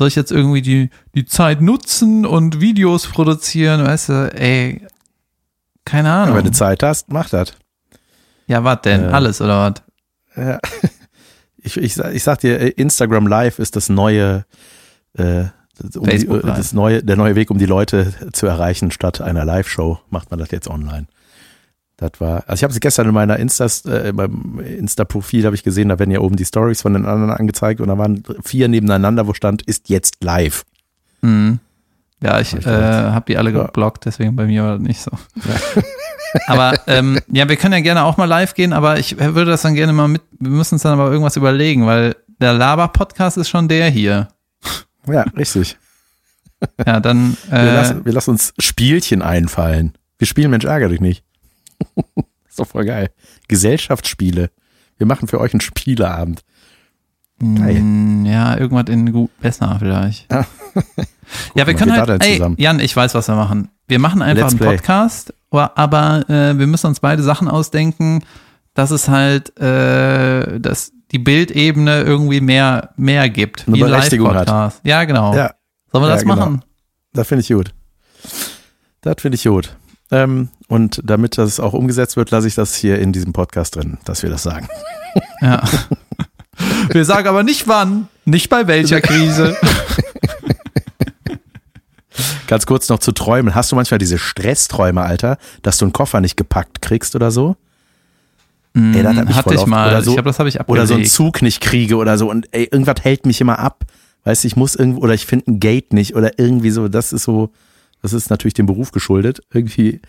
soll ich jetzt irgendwie die, die Zeit nutzen und Videos produzieren, weißt du, ey, keine Ahnung. Wenn du Zeit hast, mach das. ja, was denn? Äh, Alles oder was? Ja. Ich, ich, sag- ich sag dir, Instagram Live ist das neue, äh, um die, das neue, der neue Weg, um die Leute zu erreichen, statt einer Live-Show, macht man das jetzt online. Das war, also ich habe es gestern in meiner Instas, äh, beim Insta-Profil habe ich gesehen, da werden ja oben die Stories von den anderen angezeigt und da waren vier nebeneinander, wo stand, ist jetzt live. Mhm. Ja, ich ich äh, habe die alle Ja. geblockt, deswegen bei mir war das nicht so. aber ähm, ja, wir können ja gerne auch mal live gehen, aber ich würde das dann gerne mal mit, wir müssen uns dann aber irgendwas überlegen, weil der Laber-Podcast ist schon der hier. Ja, richtig. Ja, dann Wir, äh, lassen, wir lassen uns Spielchen einfallen. Wir spielen Mensch, ärger dich nicht. ist doch voll geil. Gesellschaftsspiele. Wir machen für euch einen Spieleabend. geil. mh, ja, irgendwas in gut besser vielleicht. Ja. wir mal, können halt, ey? Jan, ich weiß, was wir machen. Wir machen einfach Let's einen play. Podcast, aber, äh, wir müssen uns beide Sachen ausdenken, dass es halt, äh, dass die Bildebene irgendwie mehr, mehr gibt. Eine wie ein Berechtigung hat. Live-Podcast. Ja, genau. Ja, Sollen wir ja, das genau. machen? das finde ich gut. Das finde ich gut. Ähm, und damit das auch umgesetzt wird, lasse ich das hier in diesem Podcast drin, dass wir das sagen. Ja. wir sagen aber nicht wann, nicht bei welcher Krise. Ganz kurz noch zu Träumen. Hast du manchmal diese Stressträume, Alter, dass du einen Koffer nicht gepackt kriegst oder so? Ey, das hat mich Hatte ich mal. Oder ich so- glaube, das habe ich Oder so einen abgelegt. Zug nicht kriege oder so. Und ey, irgendwas hält mich immer ab. Weißt du, ich muss irgendwo, oder ich finde ein Gate nicht oder irgendwie so. Das ist so, das ist natürlich dem Beruf geschuldet. Irgendwie,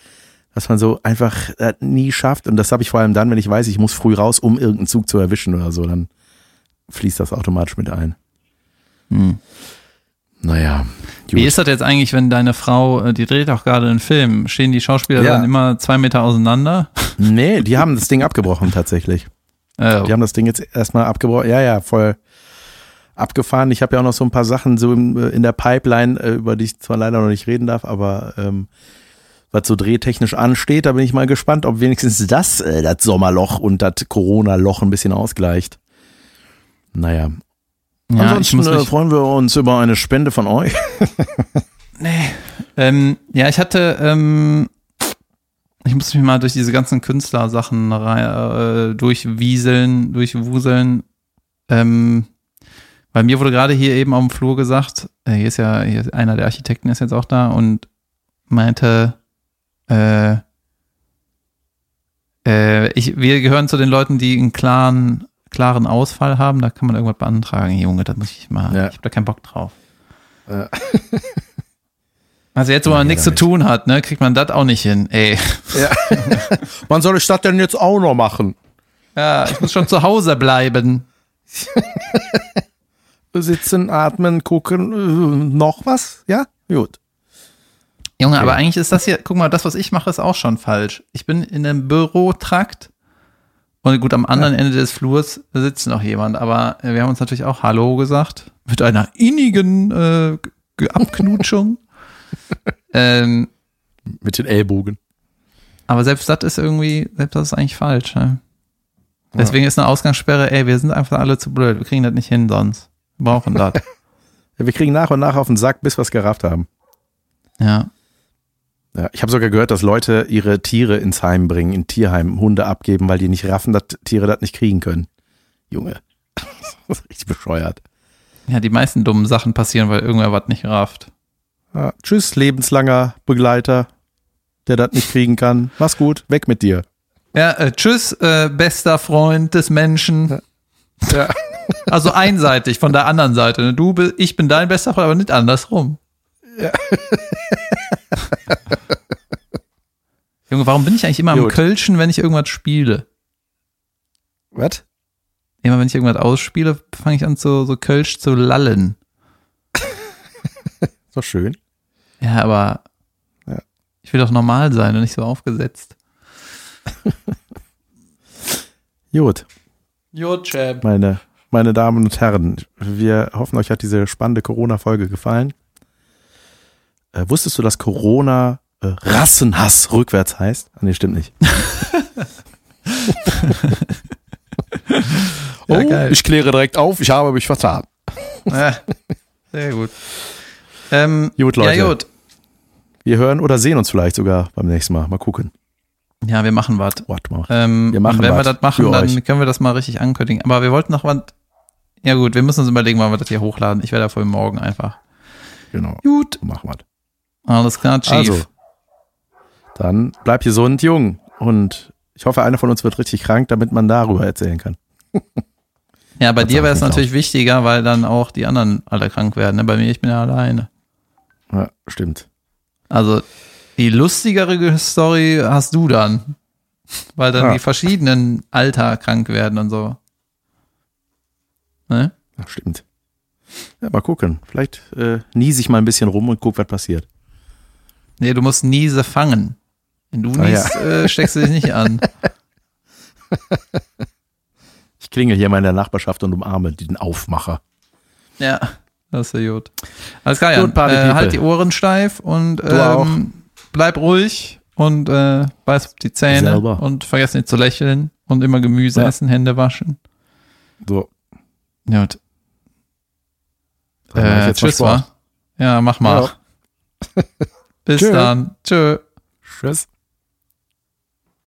dass man so einfach äh, nie schafft. Und das habe ich vor allem dann, wenn ich weiß, ich muss früh raus, um irgendeinen Zug zu erwischen oder so. Dann fließt das automatisch mit ein. Hm. Naja. Wie gut. ist das jetzt eigentlich, wenn deine Frau, äh, die dreht auch gerade einen Film, stehen die Schauspieler Ja. dann immer zwei Meter auseinander? Nee, die haben das Ding abgebrochen tatsächlich. Äh, Die haben das Ding jetzt erstmal abgebrochen. Ja, ja, voll abgefahren. Ich habe ja auch noch so ein paar Sachen so in, in der Pipeline, äh, über die ich zwar leider noch nicht reden darf, aber ähm, was so drehtechnisch ansteht, da bin ich mal gespannt, ob wenigstens das, äh, das Sommerloch und das Corona-Loch ein bisschen ausgleicht. Naja. ja, Ansonsten äh, freuen wir uns über eine Spende von euch. ähm, ja, ich hatte, ähm, ich muss mich mal durch diese ganzen Künstlersachen äh, durchwieseln, durchwuseln. Ähm, weil mir wurde gerade hier eben auf dem Flur gesagt, äh, hier ist ja hier ist einer der Architekten ist jetzt auch da und meinte, äh, äh, ich, wir gehören zu den Leuten, die einen klaren, klaren Ausfall haben. Da kann man irgendwas beantragen. Junge, das muss ich mal. Ja. Ich habe da keinen Bock drauf. Ja. Also jetzt, wo man Ja, nichts zu damit. tun hat, ne, kriegt man das auch nicht hin. Ey. Wann soll ich das denn jetzt auch noch machen? Ja, ich muss schon zu Hause bleiben. Sitzen, atmen, gucken, äh, noch was? Ja? Gut. Junge, aber Okay. eigentlich ist das hier, guck mal, das, was ich mache, ist auch schon falsch. Ich bin in einem Bürotrakt und gut, am anderen Ende des Flurs sitzt noch jemand, aber wir haben uns natürlich auch Hallo gesagt. Mit einer innigen äh, Abknutschung. ähm, Mit den Ellbogen. aber selbst das ist irgendwie, selbst das ist eigentlich falsch. Ne? Deswegen ist eine Ausgangssperre, ey, wir sind einfach alle zu blöd. Wir kriegen das nicht hin sonst. Wir brauchen das. Ja, wir kriegen nach und nach auf den Sack, bis wir es gerafft haben. ja. Ja, ich habe sogar gehört, dass Leute ihre Tiere ins Heim bringen, in Tierheim, Hunde abgeben, weil die nicht raffen, dass Tiere das nicht kriegen können. Junge. Das ist richtig bescheuert. Ja, die meisten dummen Sachen passieren, weil irgendwer was nicht rafft. Ja, tschüss, lebenslanger Begleiter, der das nicht kriegen kann. Mach's gut, weg mit dir. Ja, äh, tschüss, äh, bester Freund des Menschen. Ja. Also einseitig von der anderen Seite. Du, ich bin dein bester Freund, aber nicht andersrum. Junge, warum bin ich eigentlich immer am Gut. Kölschen, wenn ich irgendwas spiele? Was? Immer wenn ich irgendwas ausspiele, fange ich an so, so Kölsch zu lallen. Ist doch schön. Ja, aber Ja. ich will doch normal sein und nicht so aufgesetzt. Gut, Jo, Chap. meine, meine Damen und Herren, wir hoffen, euch hat diese spannende Corona-Folge gefallen. Äh, wusstest du, dass Corona äh, Rassenhass rückwärts heißt? Ah, nee, stimmt nicht. Ja, geil. ich kläre direkt auf, ich habe mich vertan. Ja, sehr gut. Ähm, Gut, Leute. Ja, gut. Wir hören oder sehen uns vielleicht sogar beim nächsten Mal. Mal gucken. Ja, wir machen was. Warte mal. Ähm, Wir machen und wenn wir was das machen, für dann euch. können wir das mal richtig ankündigen. Aber wir wollten noch was. Ja gut, wir müssen uns überlegen, wann wir das hier hochladen. Ich werde dafür morgen einfach. Genau. Gut. Machen wir das. Alles klar, Chief. Also, dann bleib gesund, jung. Und ich hoffe, einer von uns wird richtig krank, damit man darüber erzählen kann. ja, bei das dir wäre es natürlich wichtiger, weil dann auch die anderen alle krank werden. ne? Bei mir, ich bin ja alleine. Ja, stimmt. Also die lustigere Story hast du dann. Weil dann Ja. die verschiedenen Alter krank werden und so. Ne? Ja, stimmt. Ja, mal gucken. Vielleicht äh, niese ich mal ein bisschen rum und guck, was passiert. Nee, du musst Niese fangen. Wenn du Ah, ja. niest, äh, steckst du dich nicht an. Ich klingel hier mal in der Nachbarschaft und umarme den Aufmacher. Ja, das ist ja gut. Alles klar, Jan. Gut, äh, halt die Ohren steif und ähm, bleib ruhig und äh, beiß auf die Zähne Selber. und vergiss nicht zu lächeln und immer Gemüse Ja. essen, Hände waschen. So. Mach ich Äh, mal tschüss, wa? Ja, mach mal. Bis Tschö. dann. Tschö. Tschüss.